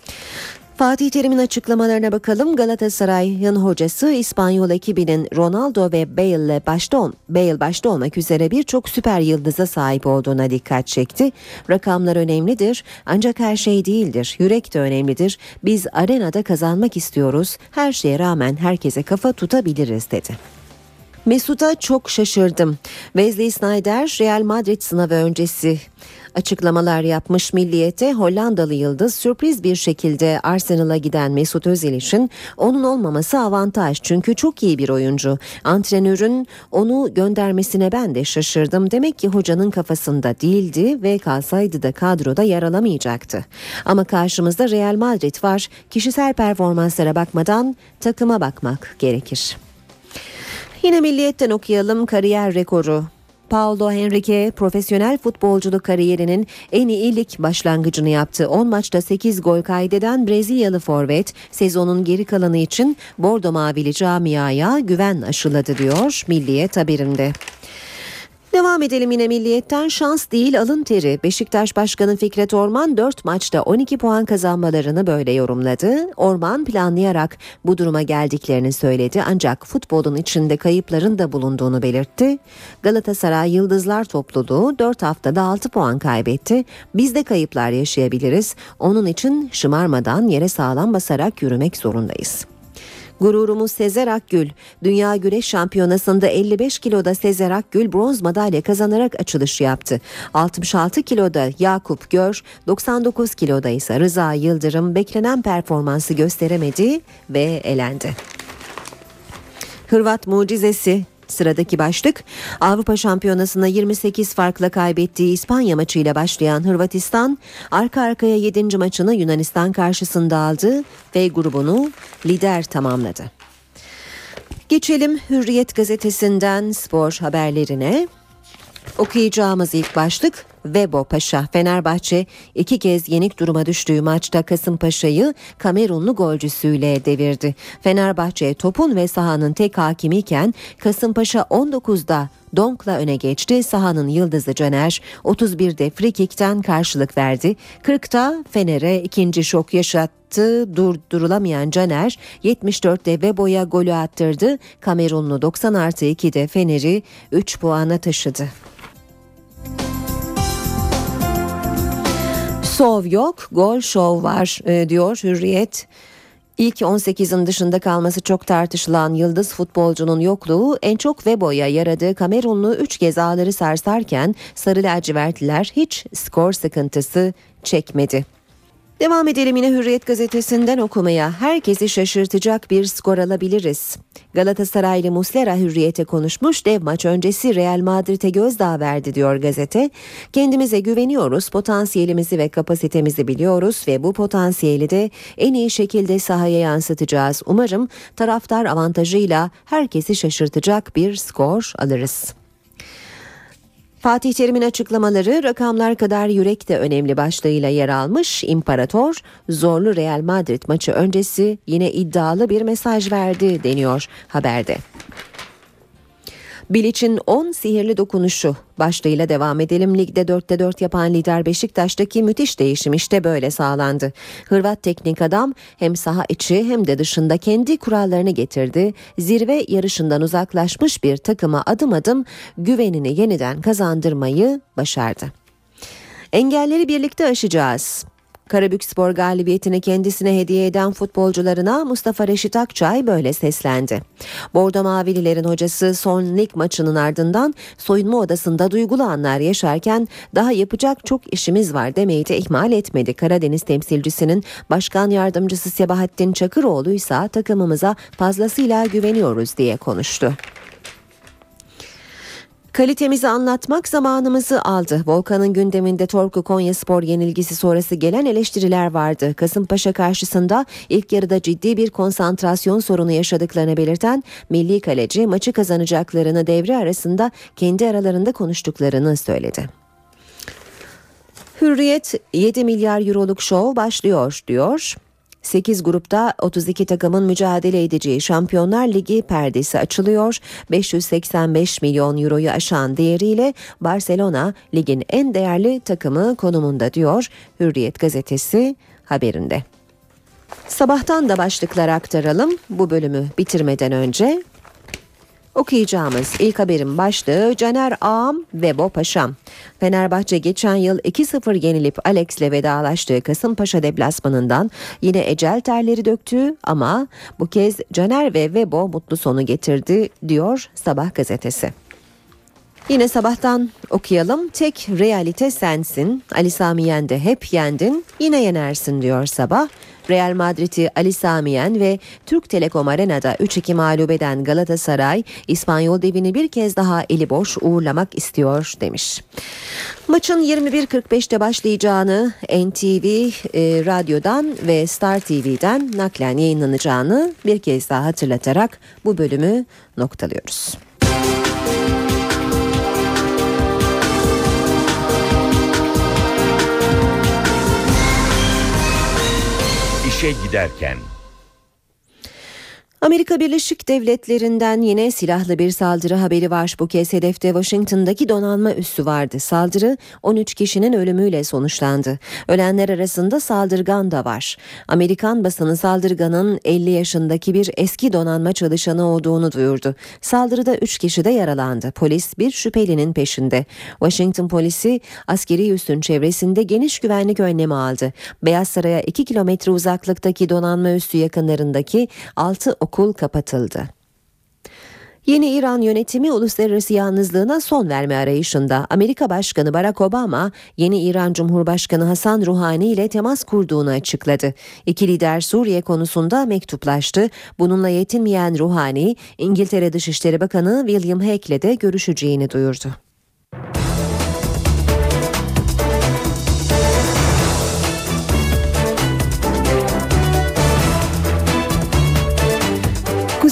Fatih Terim'in açıklamalarına bakalım. Galatasaray'ın hocası İspanyol ekibinin Ronaldo ve Bale başta, ol, Bale başta olmak üzere birçok süper yıldıza sahip olduğuna dikkat çekti. Rakamlar önemlidir ancak her şey değildir. Yürek de önemlidir. Biz arenada kazanmak istiyoruz. Her şeye rağmen herkese kafa tutabiliriz dedi. Mesut'a çok şaşırdım. Wesley Snyder Real Madrid sınavı öncesi açıklamalar yapmış Milliyet'e Hollandalı yıldız sürpriz bir şekilde Arsenal'a giden Mesut Özil için onun olmaması avantaj çünkü çok iyi bir oyuncu. Antrenörün onu göndermesine ben de şaşırdım. Demek ki hocanın kafasında değildi ve kalsaydı da kadroda yer alamayacaktı. Ama karşımızda Real Madrid var. Kişisel performanslara bakmadan takıma bakmak gerekir. Yine Milliyet'ten okuyalım kariyer rekoru Paulo Henrique profesyonel futbolculuk kariyerinin en iyi lig başlangıcını yaptı. 10 maçta 8 gol kaydeden Brezilyalı forvet sezonun geri kalanı için Bordo Mavili camiaya güven aşıladı diyor Milliyet haberinde. Devam edelim yine milliyetten şans değil alın teri. Beşiktaş Başkanı Fikret Orman 4 maçta 12 puan kazanmalarını böyle yorumladı. Orman planlayarak bu duruma geldiklerini söyledi ancak futbolun içinde kayıpların da bulunduğunu belirtti. Galatasaray Yıldızlar topluluğu 4 haftada 6 puan kaybetti. Biz de kayıplar yaşayabiliriz. Onun için şımarmadan yere sağlam basarak yürümek zorundayız. Gururumuz Sezer Akgül. Dünya Güreş Şampiyonası'nda 55 kiloda Sezer Akgül bronz madalya kazanarak açılış yaptı. 66 kiloda Yakup Gör, 99 kiloda ise Rıza Yıldırım beklenen performansı gösteremedi ve elendi. Hırvat mucizesi Sıradaki başlık Avrupa Şampiyonası'na 28 farkla kaybettiği İspanya maçıyla başlayan Hırvatistan arka arkaya 7. maçını Yunanistan karşısında aldı ve grubunu lider tamamladı. Geçelim Hürriyet gazetesinden spor haberlerine. Okuyacağımız ilk başlık Vebo Paşa. Fenerbahçe iki kez yenik duruma düştüğü maçta Kasımpaşa'yı Kamerunlu golcüsüyle devirdi. Fenerbahçe topun ve sahanın tek hakimiyken Kasımpaşa 19'da Donk'la öne geçti. Sahanın yıldızı Caner 31'de frikikten karşılık verdi. 40'ta Fener'e ikinci şok yaşattı. Durdurulamayan Caner 74'te Vebo'ya golü attırdı. Kamerunlu 90 artı 2'de Fener'i 3 puana taşıdı. Şov yok, gol şov var e, diyor Hürriyet. İlk 18'in dışında kalması çok tartışılan yıldız futbolcunun yokluğu en çok Vebo'ya yaradığı Kamerunlu 3 kez ağları sarsarken Sarı lacivertliler hiç skor sıkıntısı çekmedi. Devam edelim yine Hürriyet gazetesinden okumaya. Herkesi şaşırtacak bir skor alabiliriz. Galatasaraylı Muslera Hürriyet'e konuşmuş dev maç öncesi Real Madrid'e gözdağı verdi diyor gazete. Kendimize güveniyoruz, potansiyelimizi ve kapasitemizi biliyoruz ve bu potansiyeli de en iyi şekilde sahaya yansıtacağız. Umarım taraftar avantajıyla herkesi şaşırtacak bir skor alırız. Fatih Terim'in açıklamaları rakamlar kadar yürek de önemli başlığıyla yer almış. İmparator zorlu Real Madrid maçı öncesi yine iddialı bir mesaj verdi deniyor haberde. Bilic'in 10 sihirli dokunuşu başlığıyla devam edelim. Ligde 4'te 4 yapan lider Beşiktaş'taki müthiş değişim işte böyle sağlandı. Hırvat teknik adam hem saha içi hem de dışında kendi kurallarını getirdi. Zirve yarışından uzaklaşmış bir takıma adım adım güvenini yeniden kazandırmayı başardı. Engelleri birlikte aşacağız. Karabükspor galibiyetini kendisine hediye eden futbolcularına Mustafa Reşit Akçay böyle seslendi. Bordo Mavililerin hocası son lig maçının ardından soyunma odasında duygulu anlar yaşarken daha yapacak çok işimiz var demeyi de ihmal etmedi. Karadeniz temsilcisinin başkan yardımcısı Sebahattin Çakıroğlu ise takımımıza fazlasıyla güveniyoruz diye konuştu. Kalitemizi anlatmak zamanımızı aldı. Volkan'ın gündeminde Torku Konya Spor yenilgisi sonrası gelen eleştiriler vardı. Kasımpaşa karşısında ilk yarıda ciddi bir konsantrasyon sorunu yaşadıklarını belirten milli kaleci maçı kazanacaklarını devre arasında kendi aralarında konuştuklarını söyledi. Hürriyet 7 milyar euroluk şov başlıyor diyor. 8 grupta 32 takımın mücadele edeceği Şampiyonlar Ligi perdesi açılıyor. 585 milyon euroyu aşan değeriyle Barcelona ligin en değerli takımı konumunda diyor Hürriyet gazetesi haberinde. Sabahtan da başlıklar aktaralım bu bölümü bitirmeden önce. Okuyacağımız ilk haberin başlığı Caner Ağam ve Bo Paşam. Fenerbahçe geçen yıl 2-0 yenilip Alex'le vedalaştığı Kasımpaşa deplasmanından yine ecel terleri döktü ama bu kez Caner ve Vebo mutlu sonu getirdi diyor Sabah gazetesi. Yine sabahtan okuyalım. Tek realite sensin. Ali Sami Yen'de hep yendin. Yine yenersin diyor sabah. Real Madrid'i Ali Samiyen ve Türk Telekom Arena'da 3-2 mağlup eden Galatasaray, İspanyol devini bir kez daha eli boş uğurlamak istiyor demiş. Maçın 21.45'te başlayacağını NTV e, radyodan ve Star TV'den naklen yayınlanacağını bir kez daha hatırlatarak bu bölümü noktalıyoruz. İşe giderken Amerika Birleşik Devletleri'nden yine silahlı bir saldırı haberi var. Bu kez hedefte Washington'daki donanma üssü vardı. Saldırı 13 kişinin ölümüyle sonuçlandı. Ölenler arasında saldırgan da var. Amerikan basını saldırganın 50 yaşındaki bir eski donanma çalışanı olduğunu duyurdu. Saldırıda 3 kişi de yaralandı. Polis bir şüphelinin peşinde. Washington polisi askeri üssün çevresinde geniş güvenlik önlemi aldı. Beyaz Saray'a 2 kilometre uzaklıktaki donanma üssü yakınlarındaki 6 okul kapatıldı. Yeni İran yönetimi uluslararası yalnızlığına son verme arayışında. Amerika Başkanı Barack Obama yeni İran Cumhurbaşkanı Hasan Ruhani ile temas kurduğunu açıkladı. İki lider Suriye konusunda mektuplaştı. Bununla yetinmeyen Ruhani, İngiltere Dışişleri Bakanı William Hague ile de görüşeceğini duyurdu.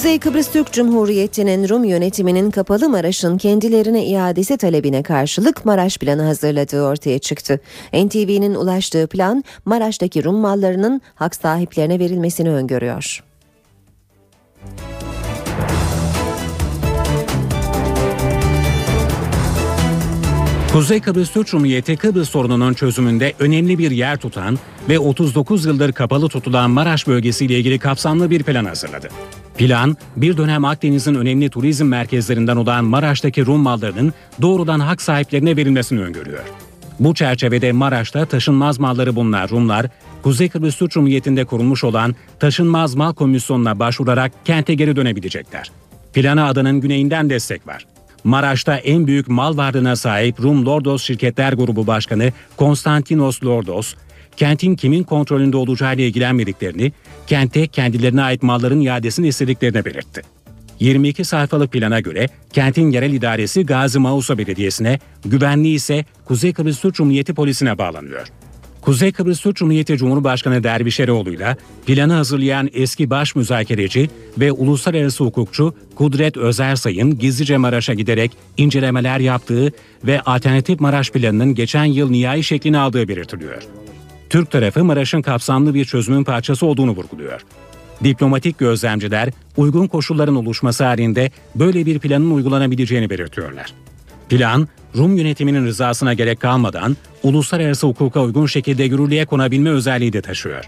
Kuzey Kıbrıs Türk Cumhuriyeti'nin Rum yönetiminin kapalı Maraş'ın kendilerine iadesi talebine karşılık Maraş planı hazırladığı ortaya çıktı. NTV'nin ulaştığı plan Maraş'taki Rum mallarının hak sahiplerine verilmesini öngörüyor. Kuzey Kıbrıs Türk Cumhuriyeti Kıbrıs sorununun çözümünde önemli bir yer tutan ve 39 yıldır kapalı tutulan Maraş bölgesiyle ilgili kapsamlı bir plan hazırladı. Plan, bir dönem Akdeniz'in önemli turizm merkezlerinden olan Maraş'taki Rum mallarının doğrudan hak sahiplerine verilmesini öngörüyor. Bu çerçevede Maraş'ta taşınmaz malları bulunan Rumlar, Kuzey Kıbrıs Türk Cumhuriyeti'nde kurulmuş olan Taşınmaz Mal Komisyonu'na başvurarak kente geri dönebilecekler. Plana adanın güneyinden destek var. Maraş'ta en büyük mal varlığına sahip Rum Lordos Şirketler Grubu Başkanı Konstantinos Lordos, kentin kimin kontrolünde olacağıyla ilgilenmediklerini, kente kendilerine ait malların iadesini istediklerini belirtti. 22 sayfalık plana göre kentin yerel idaresi Gazi Mausa Belediyesi'ne, güvenliği ise Kuzey Kıbrıs Türk Cumhuriyeti Polisi'ne bağlanıyor. Kuzey Kıbrıs Türk Cumhuriyeti Cumhurbaşkanı Derviş Eroğlu'yla planı hazırlayan eski baş müzakereci ve uluslararası hukukçu Kudret Özersay'ın gizlice Maraş'a giderek incelemeler yaptığı ve alternatif Maraş planının geçen yıl nihai şeklini aldığı belirtiliyor. Türk tarafı Maraş'ın kapsamlı bir çözümün parçası olduğunu vurguluyor. Diplomatik gözlemciler uygun koşulların oluşması halinde böyle bir planın uygulanabileceğini belirtiyorlar. Plan, Rum yönetiminin rızasına gerek kalmadan uluslararası hukuka uygun şekilde yürürlüğe konabilme özelliği de taşıyor.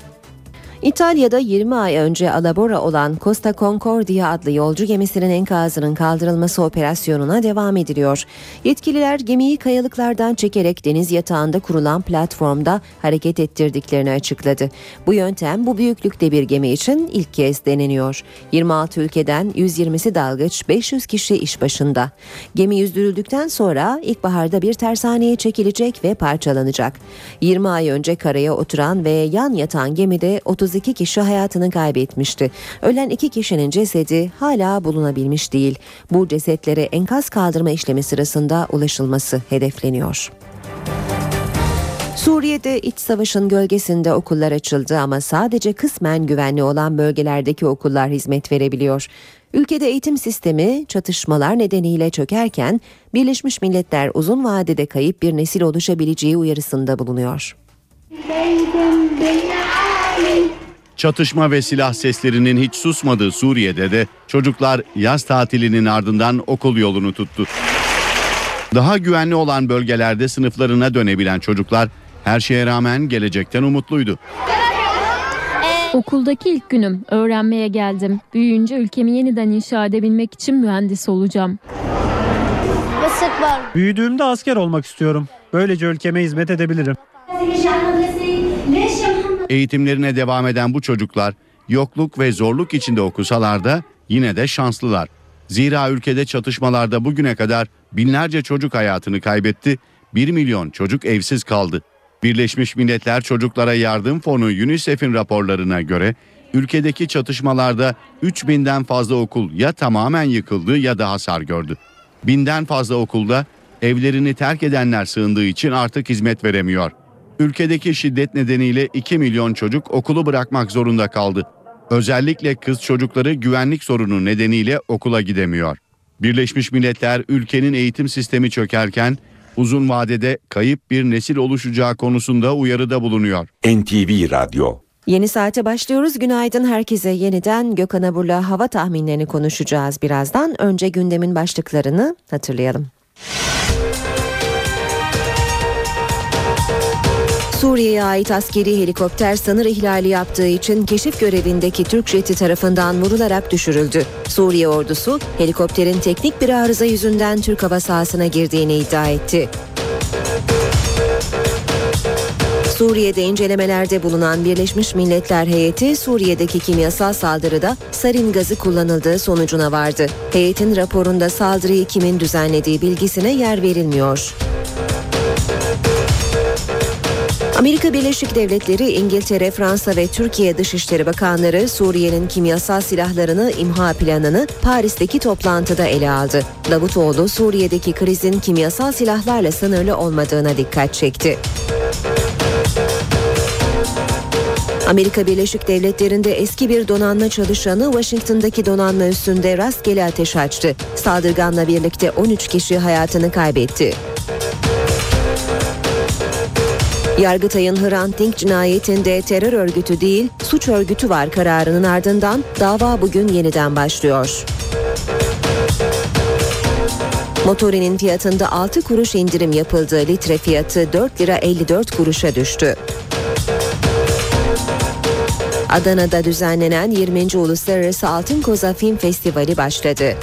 İtalya'da 20 ay önce alabora olan Costa Concordia adlı yolcu gemisinin enkazının kaldırılması operasyonuna devam ediliyor. Yetkililer gemiyi kayalıklardan çekerek deniz yatağında kurulan platformda hareket ettirdiklerini açıkladı. Bu yöntem bu büyüklükte bir gemi için ilk kez deneniyor. 26 ülkeden 120'si dalgıç, 500 kişi iş başında. Gemi yüzdürüldükten sonra ilkbaharda bir tersaneye çekilecek ve parçalanacak. 20 ay önce karaya oturan ve yan yatan gemide 32 kişi hayatını kaybetmişti. Ölen iki kişinin cesedi hala bulunabilmiş değil. Bu cesetlere enkaz kaldırma işlemi sırasında ulaşılması hedefleniyor. Suriye'de iç savaşın gölgesinde okullar açıldı ama sadece kısmen güvenli olan bölgelerdeki okullar hizmet verebiliyor. Ülkede eğitim sistemi çatışmalar nedeniyle çökerken Birleşmiş Milletler uzun vadede kayıp bir nesil oluşabileceği uyarısında bulunuyor. Çatışma ve silah seslerinin hiç susmadığı Suriye'de de çocuklar yaz tatilinin ardından okul yolunu tuttu. Daha güvenli olan bölgelerde sınıflarına dönebilen çocuklar her şeye rağmen gelecekten umutluydu. Okuldaki ilk günüm. Öğrenmeye geldim. Büyüyünce ülkemi yeniden inşa edebilmek için mühendis olacağım. Büyüdüğümde asker olmak istiyorum. Böylece ülkeme hizmet edebilirim. Eğitimlerine devam eden bu çocuklar yokluk ve zorluk içinde okusalar da yine de şanslılar. Zira ülkede çatışmalarda bugüne kadar binlerce çocuk hayatını kaybetti, 1 milyon çocuk evsiz kaldı. Birleşmiş Milletler Çocuklara Yardım Fonu UNICEF'in raporlarına göre ülkedeki çatışmalarda 3000'den fazla okul ya tamamen yıkıldı ya da hasar gördü. Binden fazla okulda evlerini terk edenler sığındığı için artık hizmet veremiyor. Ülkedeki şiddet nedeniyle 2 milyon çocuk okulu bırakmak zorunda kaldı. Özellikle kız çocukları güvenlik sorunu nedeniyle okula gidemiyor. Birleşmiş Milletler ülkenin eğitim sistemi çökerken uzun vadede kayıp bir nesil oluşacağı konusunda uyarıda bulunuyor. NTV Radyo Yeni saate başlıyoruz. Günaydın herkese. Yeniden Gökhan Abur'la hava tahminlerini konuşacağız birazdan. Önce gündemin başlıklarını hatırlayalım. Suriye'ye ait askeri helikopter sınır ihlali yaptığı için keşif görevindeki Türk jeti tarafından vurularak düşürüldü. Suriye ordusu helikopterin teknik bir arıza yüzünden Türk hava sahasına girdiğini iddia etti. Suriye'de incelemelerde bulunan Birleşmiş Milletler heyeti Suriye'deki kimyasal saldırıda sarin gazı kullanıldığı sonucuna vardı. Heyetin raporunda saldırıyı kimin düzenlediği bilgisine yer verilmiyor. Amerika Birleşik Devletleri, İngiltere, Fransa ve Türkiye Dışişleri Bakanları Suriye'nin kimyasal silahlarını imha planını Paris'teki toplantıda ele aldı. Davutoğlu Suriye'deki krizin kimyasal silahlarla sınırlı olmadığına dikkat çekti. Amerika Birleşik Devletleri'nde eski bir donanma çalışanı Washington'daki donanma üssünde rastgele ateş açtı. Saldırganla birlikte 13 kişi hayatını kaybetti. Yargıtay'ın Hrant Dink cinayetinde terör örgütü değil, suç örgütü var kararının ardından dava bugün yeniden başlıyor. Motorinin fiyatında 6 kuruş indirim yapıldı. Litre fiyatı 4 lira 54 kuruşa düştü. Adana'da düzenlenen 20. Uluslararası Altın Koza Film Festivali başladı.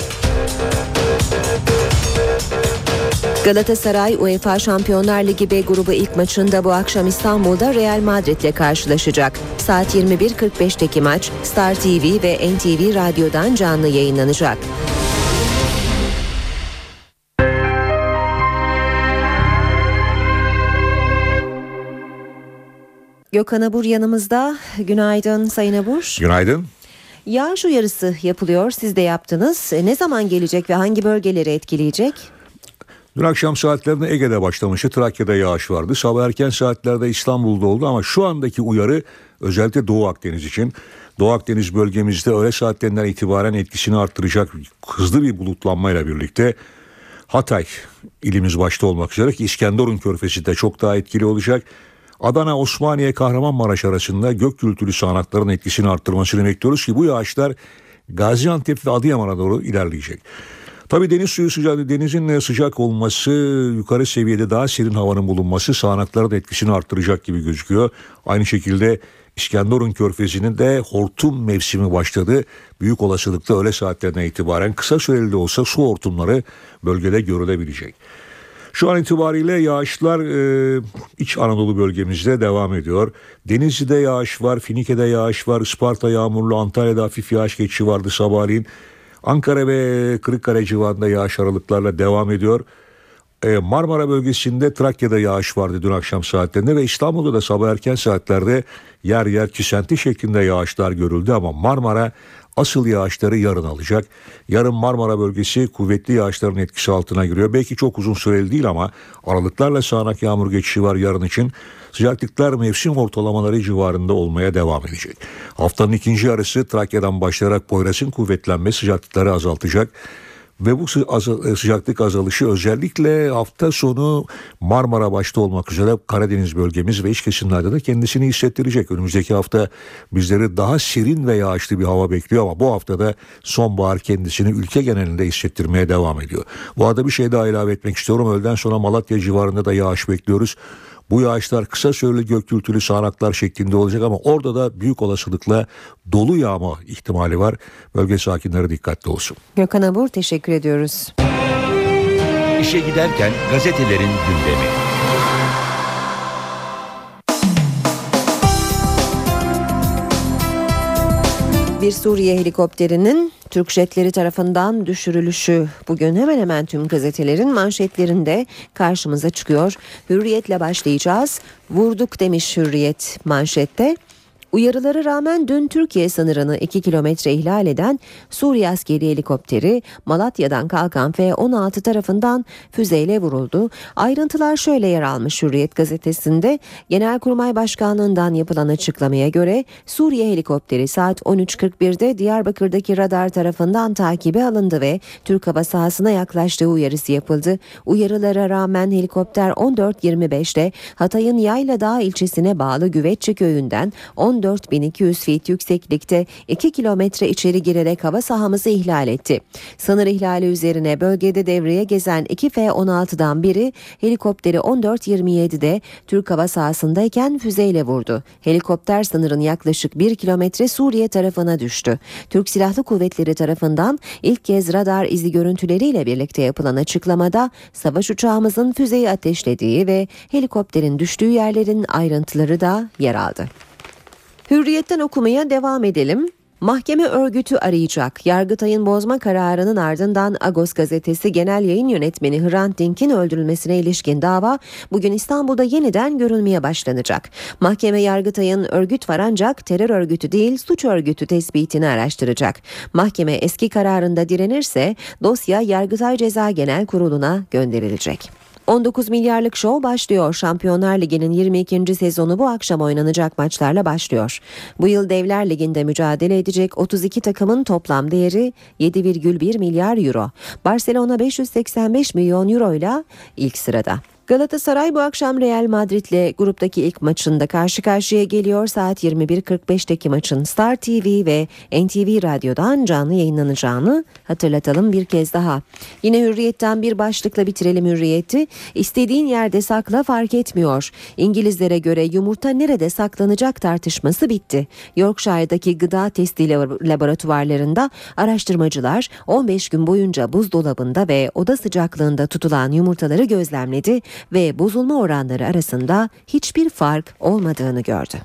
Galatasaray UEFA Şampiyonlar Ligi B grubu ilk maçında bu akşam İstanbul'da Real Madrid ile karşılaşacak. Saat 21.45'teki maç Star TV ve NTV Radyo'dan canlı yayınlanacak. Gökhan Abur yanımızda. Günaydın Sayın Abur. Günaydın. Yağış uyarısı yapılıyor. Siz de yaptınız. Ne zaman gelecek ve hangi bölgeleri etkileyecek? Dün akşam saatlerinde Ege'de başlamıştı. Trakya'da yağış vardı. Sabah erken saatlerde İstanbul'da oldu ama şu andaki uyarı özellikle Doğu Akdeniz için. Doğu Akdeniz bölgemizde öğle saatlerinden itibaren etkisini arttıracak hızlı bir bulutlanmayla birlikte Hatay ilimiz başta olmak üzere ki İskenderun körfezi de çok daha etkili olacak. Adana, Osmaniye, Kahramanmaraş arasında gök gürültülü sağanakların etkisini arttırmasını bekliyoruz ki bu yağışlar Gaziantep ve Adıyaman'a doğru ilerleyecek. Tabii deniz suyu sıcak, denizin sıcak olması, yukarı seviyede daha serin havanın bulunması sağanaklara da etkisini arttıracak gibi gözüküyor. Aynı şekilde İskenderun Körfezi'nin de hortum mevsimi başladı. Büyük olasılıkla öğle saatlerine itibaren kısa süreli de olsa su hortumları bölgede görülebilecek. Şu an itibariyle yağışlar e, İç Anadolu bölgemizde devam ediyor. Denizli'de yağış var, Finike'de yağış var, Isparta yağmurlu, Antalya'da hafif yağış geçişi vardı sabahleyin. Ankara ve Kırıkkale civarında yağış aralıklarla devam ediyor. Ee, Marmara bölgesinde Trakya'da yağış vardı dün akşam saatlerinde ve İstanbul'da da sabah erken saatlerde yer yer kisenti şeklinde yağışlar görüldü ama Marmara asıl yağışları yarın alacak. Yarın Marmara bölgesi kuvvetli yağışların etkisi altına giriyor. Belki çok uzun süreli değil ama aralıklarla sağanak yağmur geçişi var yarın için. Sıcaklıklar mevsim ortalamaları civarında olmaya devam edecek. Haftanın ikinci yarısı Trakya'dan başlayarak Poyraz'ın kuvvetlenme sıcaklıkları azaltacak. Ve bu e, sıcaklık azalışı özellikle hafta sonu Marmara başta olmak üzere Karadeniz bölgemiz ve iç kesimlerde de kendisini hissettirecek. Önümüzdeki hafta bizleri daha serin ve yağışlı bir hava bekliyor ama bu haftada sonbahar kendisini ülke genelinde hissettirmeye devam ediyor. Bu arada bir şey daha ilave etmek istiyorum. Öğleden sonra Malatya civarında da yağış bekliyoruz. Bu yağışlar kısa süreli gök gürültülü sağanaklar şeklinde olacak ama orada da büyük olasılıkla dolu yağma ihtimali var. Bölge sakinleri dikkatli olsun. Gökhan Abur teşekkür ediyoruz. İşe giderken gazetelerin gündemi. Bir Suriye helikopterinin Türk jetleri tarafından düşürülüşü bugün hemen hemen tüm gazetelerin manşetlerinde karşımıza çıkıyor. Hürriyetle başlayacağız. Vurduk demiş Hürriyet manşette. Uyarıları rağmen dün Türkiye sınırını 2 kilometre ihlal eden Suriye askeri helikopteri Malatya'dan kalkan F-16 tarafından füzeyle vuruldu. Ayrıntılar şöyle yer almış Hürriyet gazetesinde. Genelkurmay Başkanlığından yapılan açıklamaya göre Suriye helikopteri saat 13.41'de Diyarbakır'daki radar tarafından takibe alındı ve Türk hava sahasına yaklaştığı uyarısı yapıldı. Uyarılara rağmen helikopter 14.25'te Hatay'ın Yayladağ ilçesine bağlı Güvetçi köyünden 14 14.200 feet yükseklikte 2 kilometre içeri girerek hava sahamızı ihlal etti. Sınır ihlali üzerine bölgede devreye gezen 2 F-16'dan biri helikopteri 14.27'de Türk hava sahasındayken füzeyle vurdu. Helikopter sınırın yaklaşık 1 kilometre Suriye tarafına düştü. Türk Silahlı Kuvvetleri tarafından ilk kez radar izi görüntüleriyle birlikte yapılan açıklamada savaş uçağımızın füzeyi ateşlediği ve helikopterin düştüğü yerlerin ayrıntıları da yer aldı. Hürriyetten okumaya devam edelim. Mahkeme örgütü arayacak. Yargıtay'ın bozma kararının ardından Agos gazetesi genel yayın yönetmeni Hrant Dink'in öldürülmesine ilişkin dava bugün İstanbul'da yeniden görülmeye başlanacak. Mahkeme Yargıtay'ın örgüt var ancak terör örgütü değil suç örgütü tespitini araştıracak. Mahkeme eski kararında direnirse dosya Yargıtay Ceza Genel Kurulu'na gönderilecek. 19 milyarlık şov başlıyor. Şampiyonlar Ligi'nin 22. sezonu bu akşam oynanacak maçlarla başlıyor. Bu yıl Devler Ligi'nde mücadele edecek 32 takımın toplam değeri 7,1 milyar euro. Barcelona 585 milyon euro ile ilk sırada. Galatasaray bu akşam Real Madrid'le gruptaki ilk maçında karşı karşıya geliyor. Saat 21.45'teki maçın Star TV ve NTV Radyo'dan canlı yayınlanacağını hatırlatalım bir kez daha. Yine Hürriyet'ten bir başlıkla bitirelim Hürriyet'i. İstediğin yerde sakla fark etmiyor. İngilizlere göre yumurta nerede saklanacak tartışması bitti. Yorkshire'daki gıda testi laboratuvarlarında araştırmacılar 15 gün boyunca buzdolabında ve oda sıcaklığında tutulan yumurtaları gözlemledi ve bozulma oranları arasında hiçbir fark olmadığını gördü.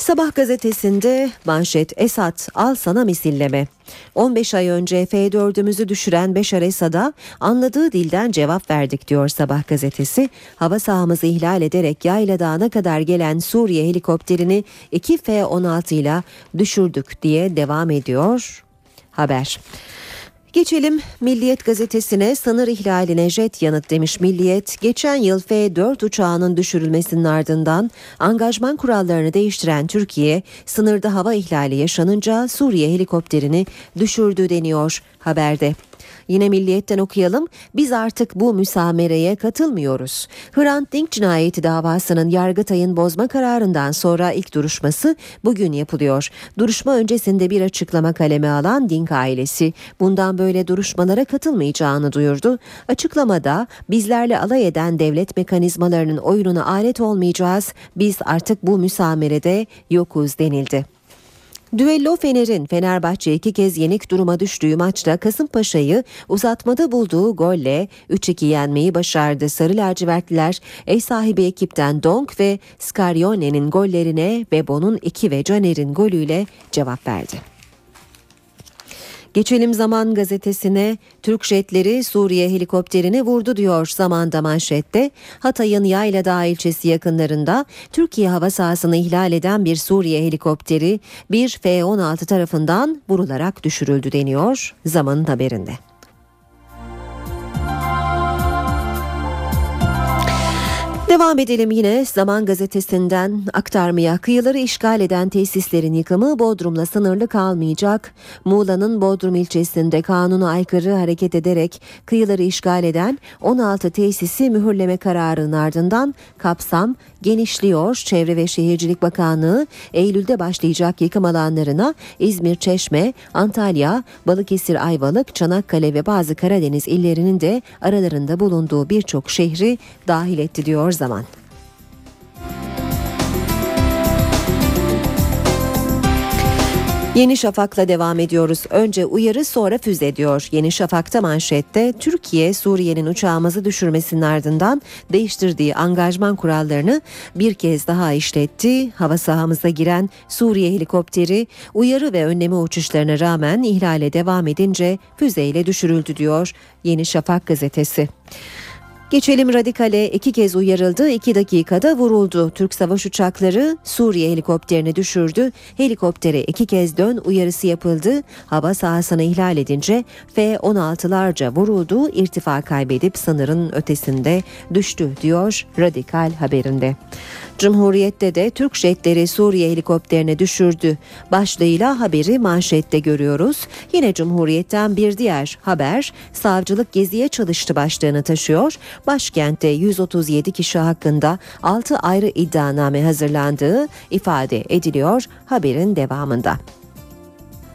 Sabah gazetesinde manşet Esat al sana misilleme. 15 ay önce F4'ümüzü düşüren Beşar Esad'a anladığı dilden cevap verdik diyor Sabah gazetesi. Hava sahamızı ihlal ederek Yayla Dağı'na kadar gelen Suriye helikopterini 2 F-16 ile düşürdük diye devam ediyor haber. Geçelim Milliyet gazetesine sınır ihlaline jet yanıt demiş Milliyet. Geçen yıl F-4 uçağının düşürülmesinin ardından angajman kurallarını değiştiren Türkiye sınırda hava ihlali yaşanınca Suriye helikopterini düşürdü deniyor haberde. Yine Milliyet'ten okuyalım. Biz artık bu müsamereye katılmıyoruz. Hrant Dink cinayeti davasının Yargıtay'ın bozma kararından sonra ilk duruşması bugün yapılıyor. Duruşma öncesinde bir açıklama kaleme alan Dink ailesi bundan böyle duruşmalara katılmayacağını duyurdu. Açıklamada bizlerle alay eden devlet mekanizmalarının oyununa alet olmayacağız. Biz artık bu müsamerede yokuz denildi. Düello Fener'in Fenerbahçe iki kez yenik duruma düştüğü maçta Kasımpaşa'yı uzatmada bulduğu golle 3-2 yenmeyi başardı. Sarı lacivertliler ev sahibi ekipten Donk ve Scarione'nin gollerine Bebo'nun 2 ve Caner'in golüyle cevap verdi. Geçelim Zaman gazetesine Türk jetleri Suriye helikopterini vurdu diyor zamanda manşette. Hatay'ın Yayladağ ilçesi yakınlarında Türkiye hava sahasını ihlal eden bir Suriye helikopteri bir F-16 tarafından vurularak düşürüldü deniyor Zaman'ın haberinde. Devam edelim yine Zaman Gazetesi'nden aktarmaya. Kıyıları işgal eden tesislerin yıkımı Bodrum'la sınırlı kalmayacak. Muğla'nın Bodrum ilçesinde kanuna aykırı hareket ederek kıyıları işgal eden 16 tesisi mühürleme kararının ardından kapsam genişliyor. Çevre ve Şehircilik Bakanlığı Eylül'de başlayacak yıkım alanlarına İzmir, Çeşme, Antalya, Balıkesir, Ayvalık, Çanakkale ve bazı Karadeniz illerinin de aralarında bulunduğu birçok şehri dahil etti diyor zaman. Yeni Şafak'la devam ediyoruz. Önce uyarı sonra füze diyor. Yeni Şafak'ta manşette Türkiye Suriye'nin uçağımızı düşürmesinin ardından değiştirdiği angajman kurallarını bir kez daha işletti. Hava sahamıza giren Suriye helikopteri uyarı ve önleme uçuşlarına rağmen ihlale devam edince füzeyle düşürüldü diyor Yeni Şafak gazetesi. Geçelim radikale iki kez uyarıldı, iki dakikada vuruldu. Türk savaş uçakları Suriye helikopterini düşürdü. Helikoptere iki kez dön uyarısı yapıldı. Hava sahasını ihlal edince F-16'larca vuruldu. irtifa kaybedip sınırın ötesinde düştü diyor radikal haberinde. Cumhuriyette de Türk jetleri Suriye helikopterine düşürdü. Başlığıyla haberi manşette görüyoruz. Yine Cumhuriyet'ten bir diğer haber savcılık geziye çalıştı başlığını taşıyor. Başkentte 137 kişi hakkında 6 ayrı iddianame hazırlandığı ifade ediliyor haberin devamında.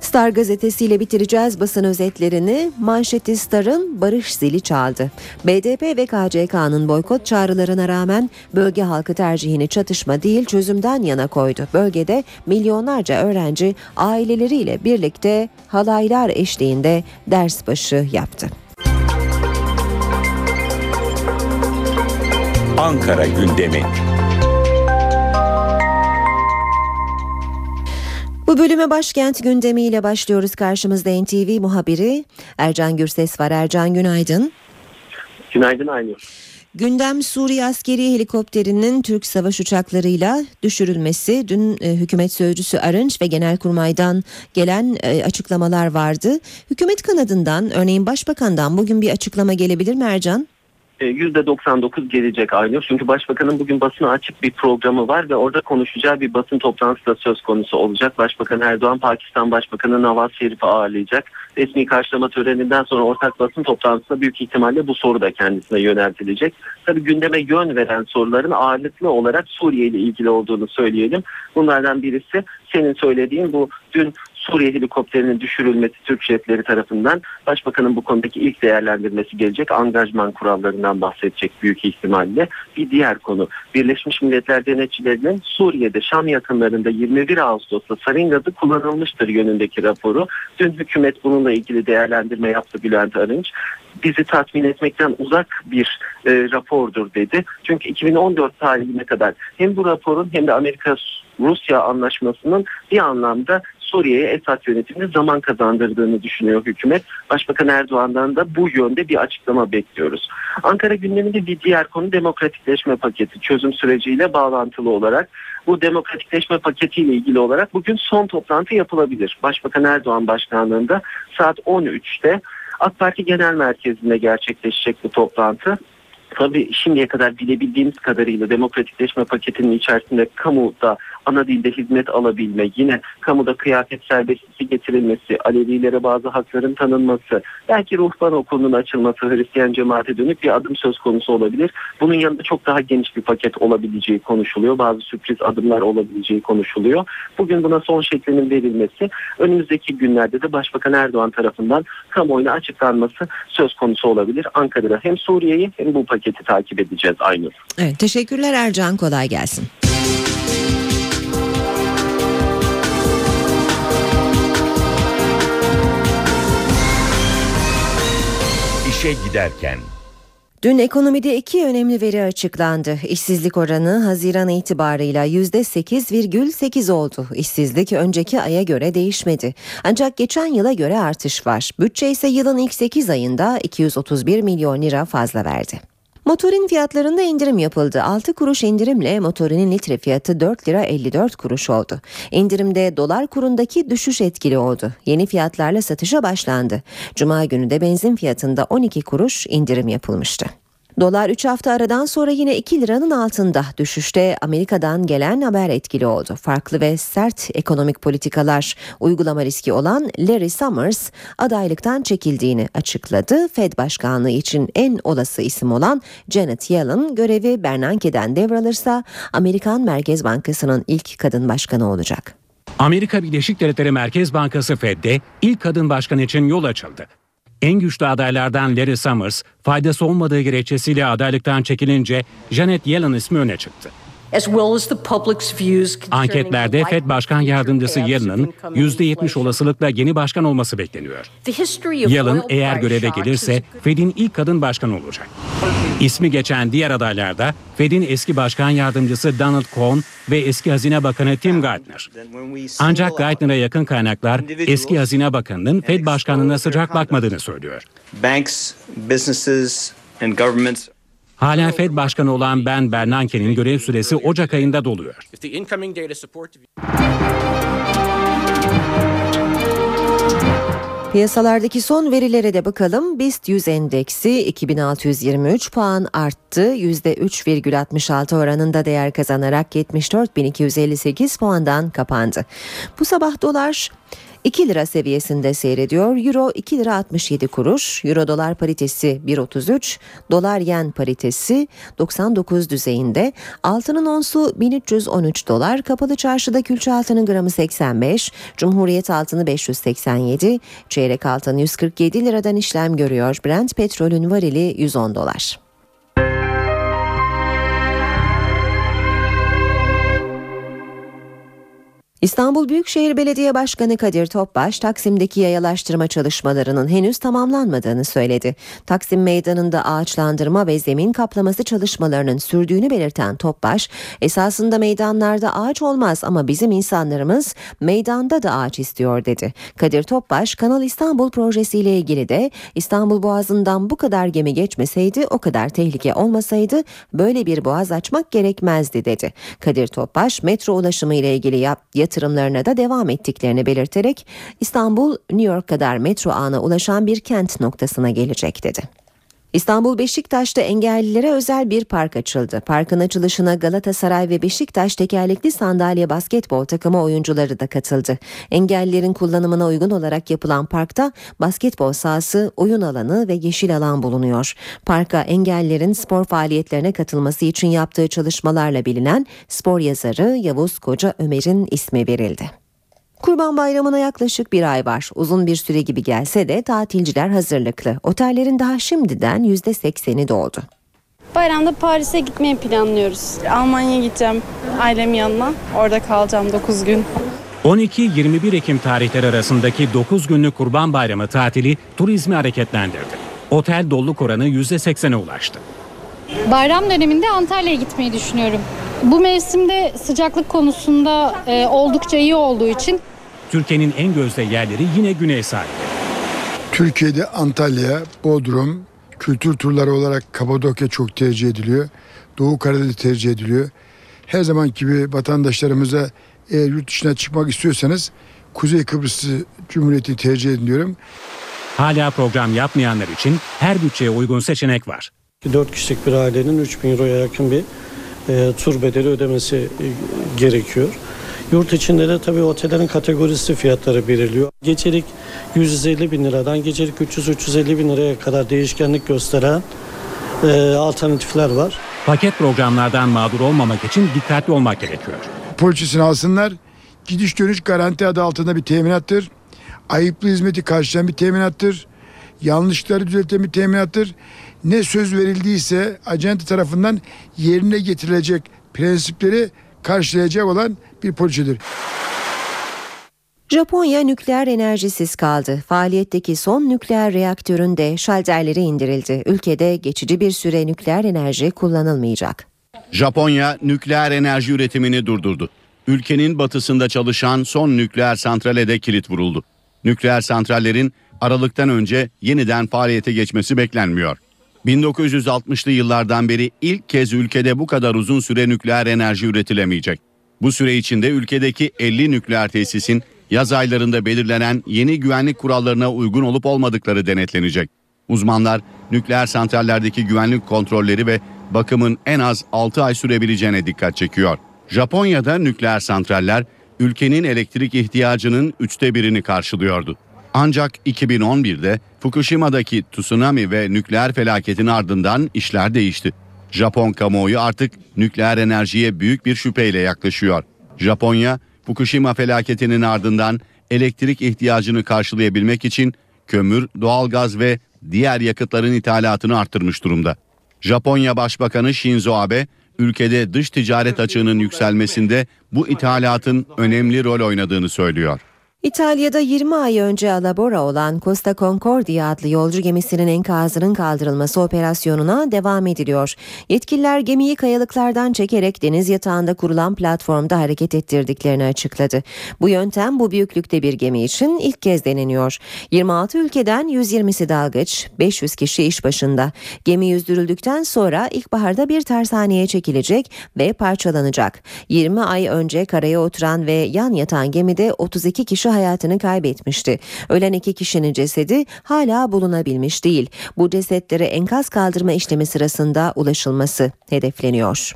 Star gazetesiyle bitireceğiz basın özetlerini. Manşeti Star'ın barış zili çaldı. BDP ve KCK'nın boykot çağrılarına rağmen bölge halkı tercihini çatışma değil çözümden yana koydu. Bölgede milyonlarca öğrenci aileleriyle birlikte halaylar eşliğinde ders başı yaptı. Ankara gündemi. Bu bölüme başkent gündemiyle başlıyoruz. Karşımızda NTV muhabiri Ercan Gürses var. Ercan günaydın. Günaydın Aynur. Gündem Suriye askeri helikopterinin Türk savaş uçaklarıyla düşürülmesi. Dün e, hükümet sözcüsü Arınç ve Genelkurmay'dan gelen e, açıklamalar vardı. Hükümet kanadından örneğin Başbakan'dan bugün bir açıklama gelebilir mi Ercan? %99 gelecek Aynur. Çünkü Başbakanın bugün basına açık bir programı var ve orada konuşacağı bir basın toplantısı da söz konusu olacak. Başbakan Erdoğan Pakistan Başbakanı Nawaz Şerif'i ağırlayacak. Resmi karşılama töreninden sonra ortak basın toplantısında büyük ihtimalle bu soru da kendisine yöneltilecek. Tabii gündeme yön veren soruların ağırlıklı olarak Suriye ile ilgili olduğunu söyleyelim. Bunlardan birisi senin söylediğin bu dün Suriye helikopterinin düşürülmesi Türk jetleri tarafından Başbakanın bu konudaki ilk değerlendirmesi gelecek. Angajman kurallarından bahsedecek büyük ihtimalle. Bir diğer konu Birleşmiş Milletler denetçilerinin Suriye'de Şam yakınlarında 21 Ağustos'ta sarin gazı kullanılmıştır yönündeki raporu. Dün hükümet bununla ilgili değerlendirme yaptı Bülent Arınç bizi tatmin etmekten uzak bir e, rapordur dedi. Çünkü 2014 tarihine kadar hem bu raporun hem de Amerika Rusya anlaşmasının bir anlamda Suriye'ye Esad yönetimine zaman kazandırdığını düşünüyor hükümet. Başbakan Erdoğan'dan da bu yönde bir açıklama bekliyoruz. Ankara gündeminde bir diğer konu demokratikleşme paketi çözüm süreciyle bağlantılı olarak bu demokratikleşme paketiyle ilgili olarak bugün son toplantı yapılabilir. Başbakan Erdoğan başkanlığında saat 13'te AK Parti Genel Merkezi'nde gerçekleşecek bu toplantı. Tabii şimdiye kadar bilebildiğimiz kadarıyla demokratikleşme paketinin içerisinde kamuda ana dilde hizmet alabilme, yine kamuda kıyafet serbestisi getirilmesi, Alevilere bazı hakların tanınması, belki ruhban okulunun açılması Hristiyan cemaate dönük bir adım söz konusu olabilir. Bunun yanında çok daha geniş bir paket olabileceği konuşuluyor. Bazı sürpriz adımlar olabileceği konuşuluyor. Bugün buna son şeklinin verilmesi, önümüzdeki günlerde de Başbakan Erdoğan tarafından kamuoyuna açıklanması söz konusu olabilir. Ankara'da hem Suriye'yi hem bu paketi takip edeceğiz Aynur. Evet, teşekkürler Ercan kolay gelsin. İşe giderken Dün ekonomide iki önemli veri açıklandı. İşsizlik oranı Haziran itibarıyla %8,8 oldu. İşsizlik önceki aya göre değişmedi. Ancak geçen yıla göre artış var. Bütçe ise yılın ilk 8 ayında 231 milyon lira fazla verdi. Motorin fiyatlarında indirim yapıldı. 6 kuruş indirimle motorinin litre fiyatı 4 lira 54 kuruş oldu. İndirimde dolar kurundaki düşüş etkili oldu. Yeni fiyatlarla satışa başlandı. Cuma günü de benzin fiyatında 12 kuruş indirim yapılmıştı. Dolar 3 hafta aradan sonra yine 2 liranın altında. Düşüşte Amerika'dan gelen haber etkili oldu. Farklı ve sert ekonomik politikalar uygulama riski olan Larry Summers adaylıktan çekildiğini açıkladı. Fed başkanlığı için en olası isim olan Janet Yellen görevi Bernanke'den devralırsa Amerikan Merkez Bankası'nın ilk kadın başkanı olacak. Amerika Birleşik Devletleri Merkez Bankası Fed'de ilk kadın başkan için yol açıldı. En güçlü adaylardan Larry Summers, faydası olmadığı gerekçesiyle adaylıktan çekilince Janet Yellen ismi öne çıktı. Anketlerde Fed Başkan Yardımcısı Yellen'ın %70 olasılıkla yeni başkan olması bekleniyor. Yellen eğer göreve gelirse Fed'in ilk kadın başkanı olacak. İsmi geçen diğer adaylarda Fed'in eski başkan yardımcısı Donald Cohn ve eski Hazine Bakanı Tim Geithner. Ancak Geithner'a yakın kaynaklar eski Hazine Bakanı'nın Fed başkanlığına sıcak bakmadığını söylüyor. Banks, businesses and governments Halen Fed Başkanı olan Ben Bernanke'nin görev süresi Ocak ayında doluyor. Piyasalardaki son verilere de bakalım. BIST 100 endeksi 2623 puan arttı. %3,66 oranında değer kazanarak 74.258 puandan kapandı. Bu sabah dolar 2 lira seviyesinde seyrediyor. Euro 2 lira 67 kuruş. Euro dolar paritesi 1.33. Dolar yen paritesi 99 düzeyinde. Altının onsu 1313 dolar. Kapalı çarşıda külçe altının gramı 85. Cumhuriyet altını 587. Çeyrek altın 147 liradan işlem görüyor. Brent petrolün varili 110 dolar. İstanbul Büyükşehir Belediye Başkanı Kadir Topbaş, Taksim'deki yayalaştırma çalışmalarının henüz tamamlanmadığını söyledi. Taksim Meydanı'nda ağaçlandırma ve zemin kaplaması çalışmalarının sürdüğünü belirten Topbaş, esasında meydanlarda ağaç olmaz ama bizim insanlarımız meydanda da ağaç istiyor dedi. Kadir Topbaş, Kanal İstanbul projesiyle ilgili de İstanbul Boğazı'ndan bu kadar gemi geçmeseydi, o kadar tehlike olmasaydı böyle bir boğaz açmak gerekmezdi dedi. Kadir Topbaş, metro ulaşımı ile ilgili yap, yatırımlarına da devam ettiklerini belirterek İstanbul New York kadar metro ağına ulaşan bir kent noktasına gelecek dedi. İstanbul Beşiktaş'ta engellilere özel bir park açıldı. Parkın açılışına Galatasaray ve Beşiktaş tekerlekli sandalye basketbol takımı oyuncuları da katıldı. Engellilerin kullanımına uygun olarak yapılan parkta basketbol sahası, oyun alanı ve yeşil alan bulunuyor. Parka engellilerin spor faaliyetlerine katılması için yaptığı çalışmalarla bilinen spor yazarı Yavuz Koca Ömer'in ismi verildi. Kurban Bayramı'na yaklaşık bir ay var. Uzun bir süre gibi gelse de tatilciler hazırlıklı. Otellerin daha şimdiden %80'i doldu. Bayramda Paris'e gitmeyi planlıyoruz. Almanya'ya gideceğim ailemin yanına. Orada kalacağım 9 gün. 12-21 Ekim tarihleri arasındaki 9 günlük Kurban Bayramı tatili turizmi hareketlendirdi. Otel doluluk oranı %80'e ulaştı. Bayram döneminde Antalya'ya gitmeyi düşünüyorum. Bu mevsimde sıcaklık konusunda e, oldukça iyi olduğu için Türkiye'nin en gözde yerleri yine güney sahili. Türkiye'de Antalya, Bodrum, kültür turları olarak Kapadokya çok tercih ediliyor. Doğu Karadeniz tercih ediliyor. Her zaman gibi vatandaşlarımıza eğer yurt dışına çıkmak istiyorsanız Kuzey Kıbrıs Cumhuriyeti tercih ediliyorum. Hala program yapmayanlar için her bütçeye uygun seçenek var. 4 kişilik bir ailenin 3000 euroya yakın bir e, tur bedeli ödemesi e, gerekiyor. Yurt içinde de tabii otellerin kategorisi fiyatları belirliyor. Gecelik 150 bin liradan gecelik 300-350 bin liraya kadar değişkenlik gösteren e, alternatifler var. Paket programlardan mağdur olmamak için dikkatli olmak gerekiyor. Poliçesini alsınlar. Gidiş dönüş garanti adı altında bir teminattır. Ayıplı hizmeti karşılayan bir teminattır. Yanlışları düzelten bir teminattır. Ne söz verildiyse acente tarafından yerine getirilecek prensipleri karşılayacak olan bir poliçedir. Japonya nükleer enerjisiz kaldı. Faaliyetteki son nükleer reaktörün de şalterleri indirildi. Ülkede geçici bir süre nükleer enerji kullanılmayacak. Japonya nükleer enerji üretimini durdurdu. Ülkenin batısında çalışan son nükleer santrale de kilit vuruldu. Nükleer santrallerin Aralık'tan önce yeniden faaliyete geçmesi beklenmiyor. 1960'lı yıllardan beri ilk kez ülkede bu kadar uzun süre nükleer enerji üretilemeyecek. Bu süre içinde ülkedeki 50 nükleer tesisin yaz aylarında belirlenen yeni güvenlik kurallarına uygun olup olmadıkları denetlenecek. Uzmanlar nükleer santrallerdeki güvenlik kontrolleri ve bakımın en az 6 ay sürebileceğine dikkat çekiyor. Japonya'da nükleer santraller ülkenin elektrik ihtiyacının üçte birini karşılıyordu. Ancak 2011'de Fukushima'daki tsunami ve nükleer felaketin ardından işler değişti. Japon kamuoyu artık nükleer enerjiye büyük bir şüpheyle yaklaşıyor. Japonya, Fukushima felaketinin ardından elektrik ihtiyacını karşılayabilmek için kömür, doğalgaz ve diğer yakıtların ithalatını arttırmış durumda. Japonya Başbakanı Shinzo Abe, ülkede dış ticaret açığının yükselmesinde bu ithalatın önemli rol oynadığını söylüyor. İtalya'da 20 ay önce alabora olan Costa Concordia adlı yolcu gemisinin enkazının kaldırılması operasyonuna devam ediliyor. Yetkililer gemiyi kayalıklardan çekerek deniz yatağında kurulan platformda hareket ettirdiklerini açıkladı. Bu yöntem bu büyüklükte bir gemi için ilk kez deneniyor. 26 ülkeden 120'si dalgıç, 500 kişi iş başında. Gemi yüzdürüldükten sonra ilkbaharda bir tersaneye çekilecek ve parçalanacak. 20 ay önce karaya oturan ve yan yatan gemide 32 kişi hayatını kaybetmişti. Ölen iki kişinin cesedi hala bulunabilmiş değil. Bu cesetlere enkaz kaldırma işlemi sırasında ulaşılması hedefleniyor.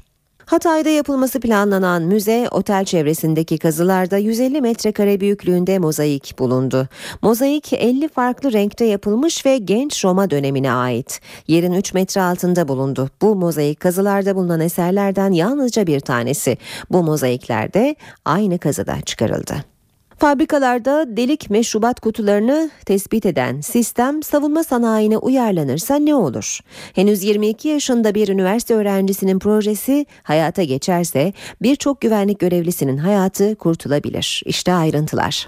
Hatay'da yapılması planlanan müze otel çevresindeki kazılarda 150 metrekare büyüklüğünde mozaik bulundu. Mozaik 50 farklı renkte yapılmış ve genç Roma dönemine ait. Yerin 3 metre altında bulundu. Bu mozaik kazılarda bulunan eserlerden yalnızca bir tanesi. Bu mozaikler de aynı kazıda çıkarıldı. Fabrikalarda delik meşrubat kutularını tespit eden sistem savunma sanayine uyarlanırsa ne olur? Henüz 22 yaşında bir üniversite öğrencisinin projesi hayata geçerse birçok güvenlik görevlisinin hayatı kurtulabilir. İşte ayrıntılar.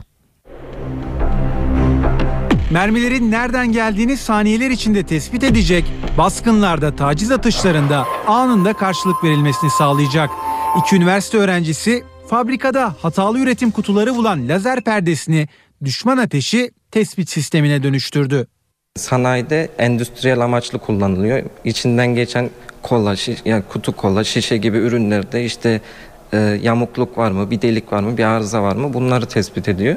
Mermilerin nereden geldiğini saniyeler içinde tespit edecek, baskınlarda, taciz atışlarında anında karşılık verilmesini sağlayacak. İki üniversite öğrencisi fabrikada hatalı üretim kutuları bulan lazer perdesini düşman ateşi tespit sistemine dönüştürdü. Sanayide endüstriyel amaçlı kullanılıyor. İçinden geçen kola, şiş, yani kutu kola, şişe gibi ürünlerde işte e, yamukluk var mı, bir delik var mı, bir arıza var mı bunları tespit ediyor.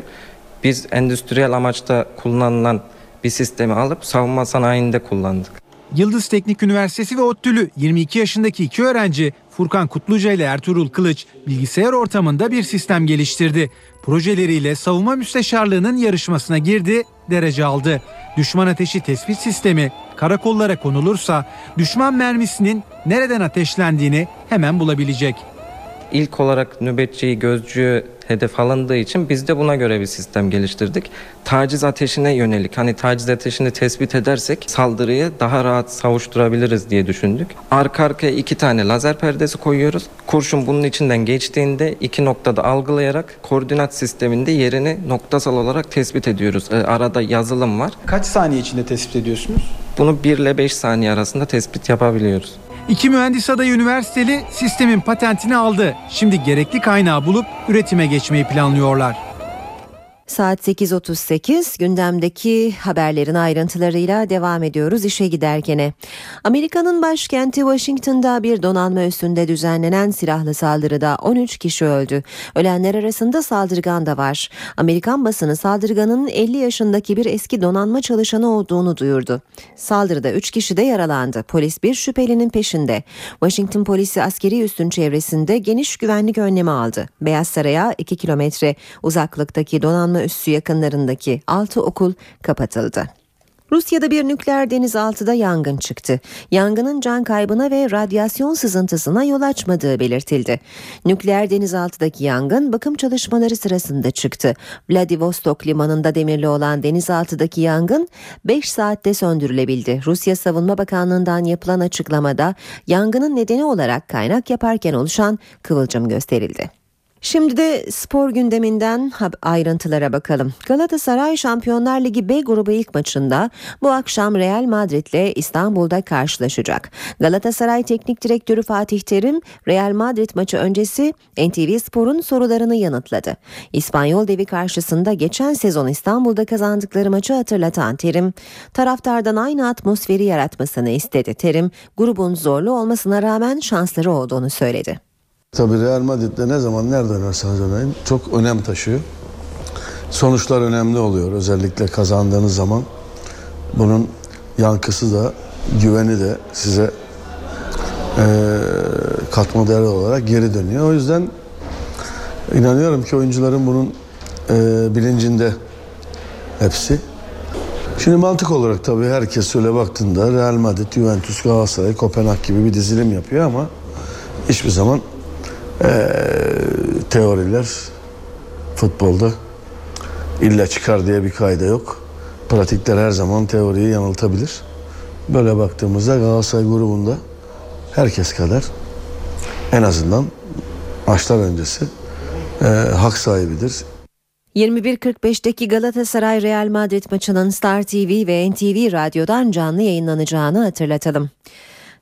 Biz endüstriyel amaçta kullanılan bir sistemi alıp savunma sanayinde kullandık. Yıldız Teknik Üniversitesi ve ODTÜ'lü 22 yaşındaki iki öğrenci Furkan Kutluca ile Ertuğrul Kılıç bilgisayar ortamında bir sistem geliştirdi. Projeleriyle savunma müsteşarlığının yarışmasına girdi, derece aldı. Düşman ateşi tespit sistemi karakollara konulursa düşman mermisinin nereden ateşlendiğini hemen bulabilecek. İlk olarak nöbetçiyi, gözcüyü hedef alındığı için biz de buna göre bir sistem geliştirdik. Taciz ateşine yönelik hani taciz ateşini tespit edersek saldırıyı daha rahat savuşturabiliriz diye düşündük. Arka arkaya iki tane lazer perdesi koyuyoruz. Kurşun bunun içinden geçtiğinde iki noktada algılayarak koordinat sisteminde yerini noktasal olarak tespit ediyoruz. Ee, arada yazılım var. Kaç saniye içinde tespit ediyorsunuz? Bunu 1 ile 5 saniye arasında tespit yapabiliyoruz. İki mühendis adayı üniversiteli sistemin patentini aldı. Şimdi gerekli kaynağı bulup üretime geçmeyi planlıyorlar. Saat 8.38 gündemdeki haberlerin ayrıntılarıyla devam ediyoruz işe giderkene. Amerika'nın başkenti Washington'da bir donanma üstünde düzenlenen silahlı saldırıda 13 kişi öldü. Ölenler arasında saldırgan da var. Amerikan basını saldırganın 50 yaşındaki bir eski donanma çalışanı olduğunu duyurdu. Saldırıda 3 kişi de yaralandı. Polis bir şüphelinin peşinde. Washington polisi askeri üstün çevresinde geniş güvenlik önlemi aldı. Beyaz Saray'a 2 kilometre uzaklıktaki donanma üssü yakınlarındaki 6 okul kapatıldı. Rusya'da bir nükleer denizaltıda yangın çıktı. Yangının can kaybına ve radyasyon sızıntısına yol açmadığı belirtildi. Nükleer denizaltıdaki yangın bakım çalışmaları sırasında çıktı. Vladivostok limanında demirli olan denizaltıdaki yangın 5 saatte söndürülebildi. Rusya Savunma Bakanlığı'ndan yapılan açıklamada yangının nedeni olarak kaynak yaparken oluşan kıvılcım gösterildi. Şimdi de spor gündeminden ayrıntılara bakalım. Galatasaray Şampiyonlar Ligi B grubu ilk maçında bu akşam Real Madrid ile İstanbul'da karşılaşacak. Galatasaray Teknik Direktörü Fatih Terim Real Madrid maçı öncesi NTV Spor'un sorularını yanıtladı. İspanyol devi karşısında geçen sezon İstanbul'da kazandıkları maçı hatırlatan Terim, taraftardan aynı atmosferi yaratmasını istedi. Terim, grubun zorlu olmasına rağmen şansları olduğunu söyledi. Tabii Real Madrid'de ne zaman nerede oynarsanız oynayın çok önem taşıyor. Sonuçlar önemli oluyor özellikle kazandığınız zaman. Bunun yankısı da güveni de size e, katma değer olarak geri dönüyor. O yüzden inanıyorum ki oyuncuların bunun e, bilincinde hepsi. Şimdi mantık olarak tabii herkes öyle baktığında Real Madrid, Juventus, Galatasaray, Kopenhag gibi bir dizilim yapıyor ama hiçbir zaman ee, teoriler futbolda illa çıkar diye bir kayda yok. Pratikler her zaman teoriyi yanıltabilir. Böyle baktığımızda Galatasaray grubunda herkes kadar en azından maçlar öncesi e, hak sahibidir. 21.45'teki Galatasaray Real Madrid maçının Star TV ve NTV Radyo'dan canlı yayınlanacağını hatırlatalım.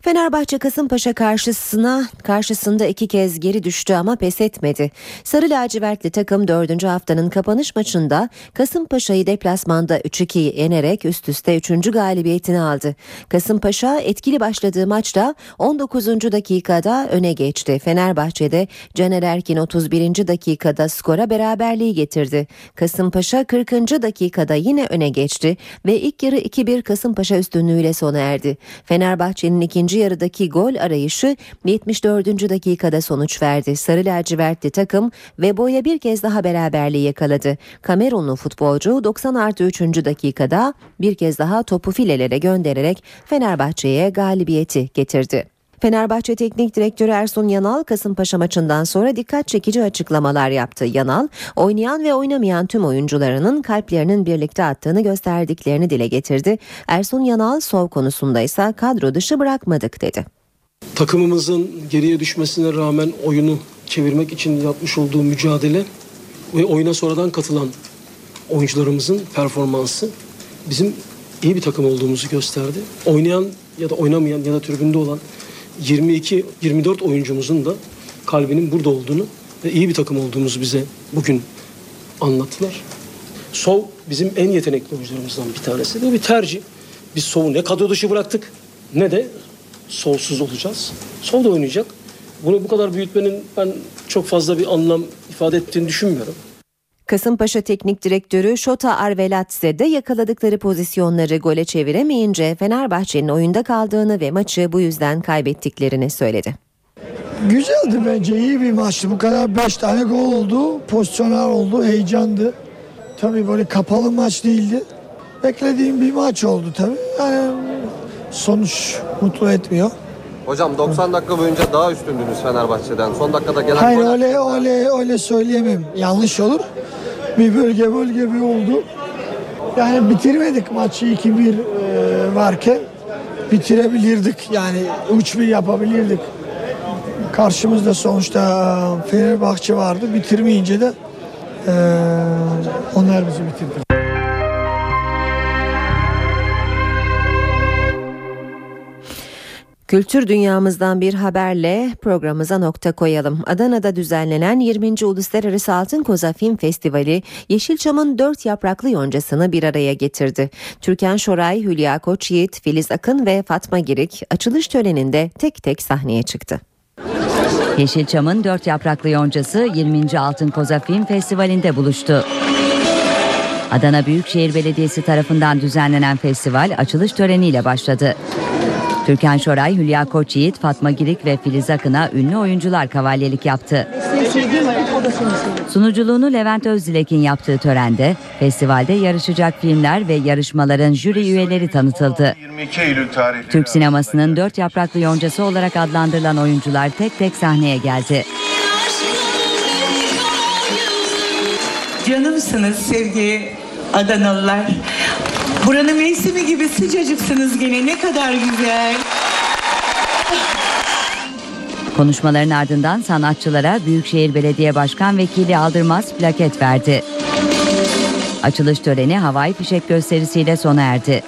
Fenerbahçe Kasımpaşa karşısına karşısında iki kez geri düştü ama pes etmedi. Sarı lacivertli takım dördüncü haftanın kapanış maçında Kasımpaşa'yı deplasmanda 3-2 yenerek üst üste 3. galibiyetini aldı. Kasımpaşa etkili başladığı maçta 19. dakikada öne geçti. Fenerbahçe'de Caner Erkin 31. dakikada skora beraberliği getirdi. Kasımpaşa 40. dakikada yine öne geçti ve ilk yarı 2-1 Kasımpaşa üstünlüğüyle sona erdi. Fenerbahçe'nin ikinci ikinci yarıdaki gol arayışı 74. dakikada sonuç verdi. Sarı lacivertli takım ve boya bir kez daha beraberliği yakaladı. Kamerunlu futbolcu 90 artı 3. dakikada bir kez daha topu filelere göndererek Fenerbahçe'ye galibiyeti getirdi. Fenerbahçe Teknik Direktörü Ersun Yanal Kasımpaşa maçından sonra dikkat çekici açıklamalar yaptı. Yanal, oynayan ve oynamayan tüm oyuncularının kalplerinin birlikte attığını gösterdiklerini dile getirdi. Ersun Yanal sov konusunda ise kadro dışı bırakmadık dedi. Takımımızın geriye düşmesine rağmen oyunu çevirmek için yapmış olduğu mücadele ve oyuna sonradan katılan oyuncularımızın performansı bizim iyi bir takım olduğumuzu gösterdi. Oynayan ya da oynamayan ya da tribünde olan 22-24 oyuncumuzun da kalbinin burada olduğunu ve iyi bir takım olduğumuzu bize bugün anlattılar. Sov bizim en yetenekli oyuncularımızdan bir tanesi. Bu bir tercih. Biz Sov'u ne kadro dışı bıraktık ne de Sov'suz olacağız. Sov da oynayacak. Bunu bu kadar büyütmenin ben çok fazla bir anlam ifade ettiğini düşünmüyorum. Kasımpaşa Teknik Direktörü Şota Arveladze de yakaladıkları pozisyonları gole çeviremeyince Fenerbahçe'nin oyunda kaldığını ve maçı bu yüzden kaybettiklerini söyledi. Güzeldi bence iyi bir maçtı. Bu kadar 5 tane gol oldu. Pozisyonlar oldu. Heyecandı. Tabii böyle kapalı maç değildi. Beklediğim bir maç oldu tabii. Yani sonuç mutlu etmiyor. Hocam 90 dakika boyunca daha üstündünüz Fenerbahçe'den. Son dakikada gelen Hayır öyle öyle öyle söyleyemem. Yanlış olur. Bir bölge bölge bir oldu. Yani bitirmedik maçı 2-1 e, varken bitirebilirdik. Yani 3-1 yapabilirdik. Karşımızda sonuçta Fenerbahçe vardı. Bitirmeyince de e, onlar bizi bitirdi. Kültür dünyamızdan bir haberle programımıza nokta koyalım. Adana'da düzenlenen 20. Uluslararası Altın Koza Film Festivali Yeşilçam'ın dört yapraklı yoncasını bir araya getirdi. Türkan Şoray, Hülya Koçyiğit, Filiz Akın ve Fatma Girik açılış töreninde tek tek sahneye çıktı. Yeşilçam'ın dört yapraklı yoncası 20. Altın Koza Film Festivali'nde buluştu. Adana Büyükşehir Belediyesi tarafından düzenlenen festival açılış töreniyle başladı. Türkan Şoray, Hülya Koçyiğit, Fatma Girik ve Filiz Akın'a ünlü oyuncular kavalyelik yaptı. Sunuculuğunu Levent Özdilek'in yaptığı törende festivalde yarışacak filmler ve yarışmaların jüri üyeleri tanıtıldı. 22 Eylül tarihli. Türk sinemasının dört yapraklı yoncası olarak adlandırılan oyuncular tek tek sahneye geldi. Canımsınız sevgili Adanalılar. Buranın mevsimi gibi sıcacıksınız gene ne kadar güzel. Konuşmaların ardından sanatçılara Büyükşehir Belediye Başkan Vekili Aldırmaz plaket verdi. Açılış töreni havai fişek gösterisiyle sona erdi.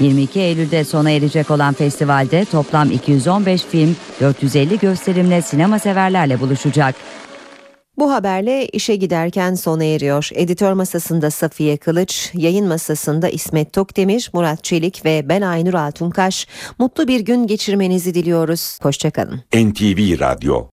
22 Eylül'de sona erecek olan festivalde toplam 215 film, 450 gösterimle sinema severlerle buluşacak. Bu haberle işe giderken sona eriyor. Editör masasında Safiye Kılıç, yayın masasında İsmet Tokdemir, Murat Çelik ve ben Aynur Altunkaş. Mutlu bir gün geçirmenizi diliyoruz. Hoşçakalın. NTV Radyo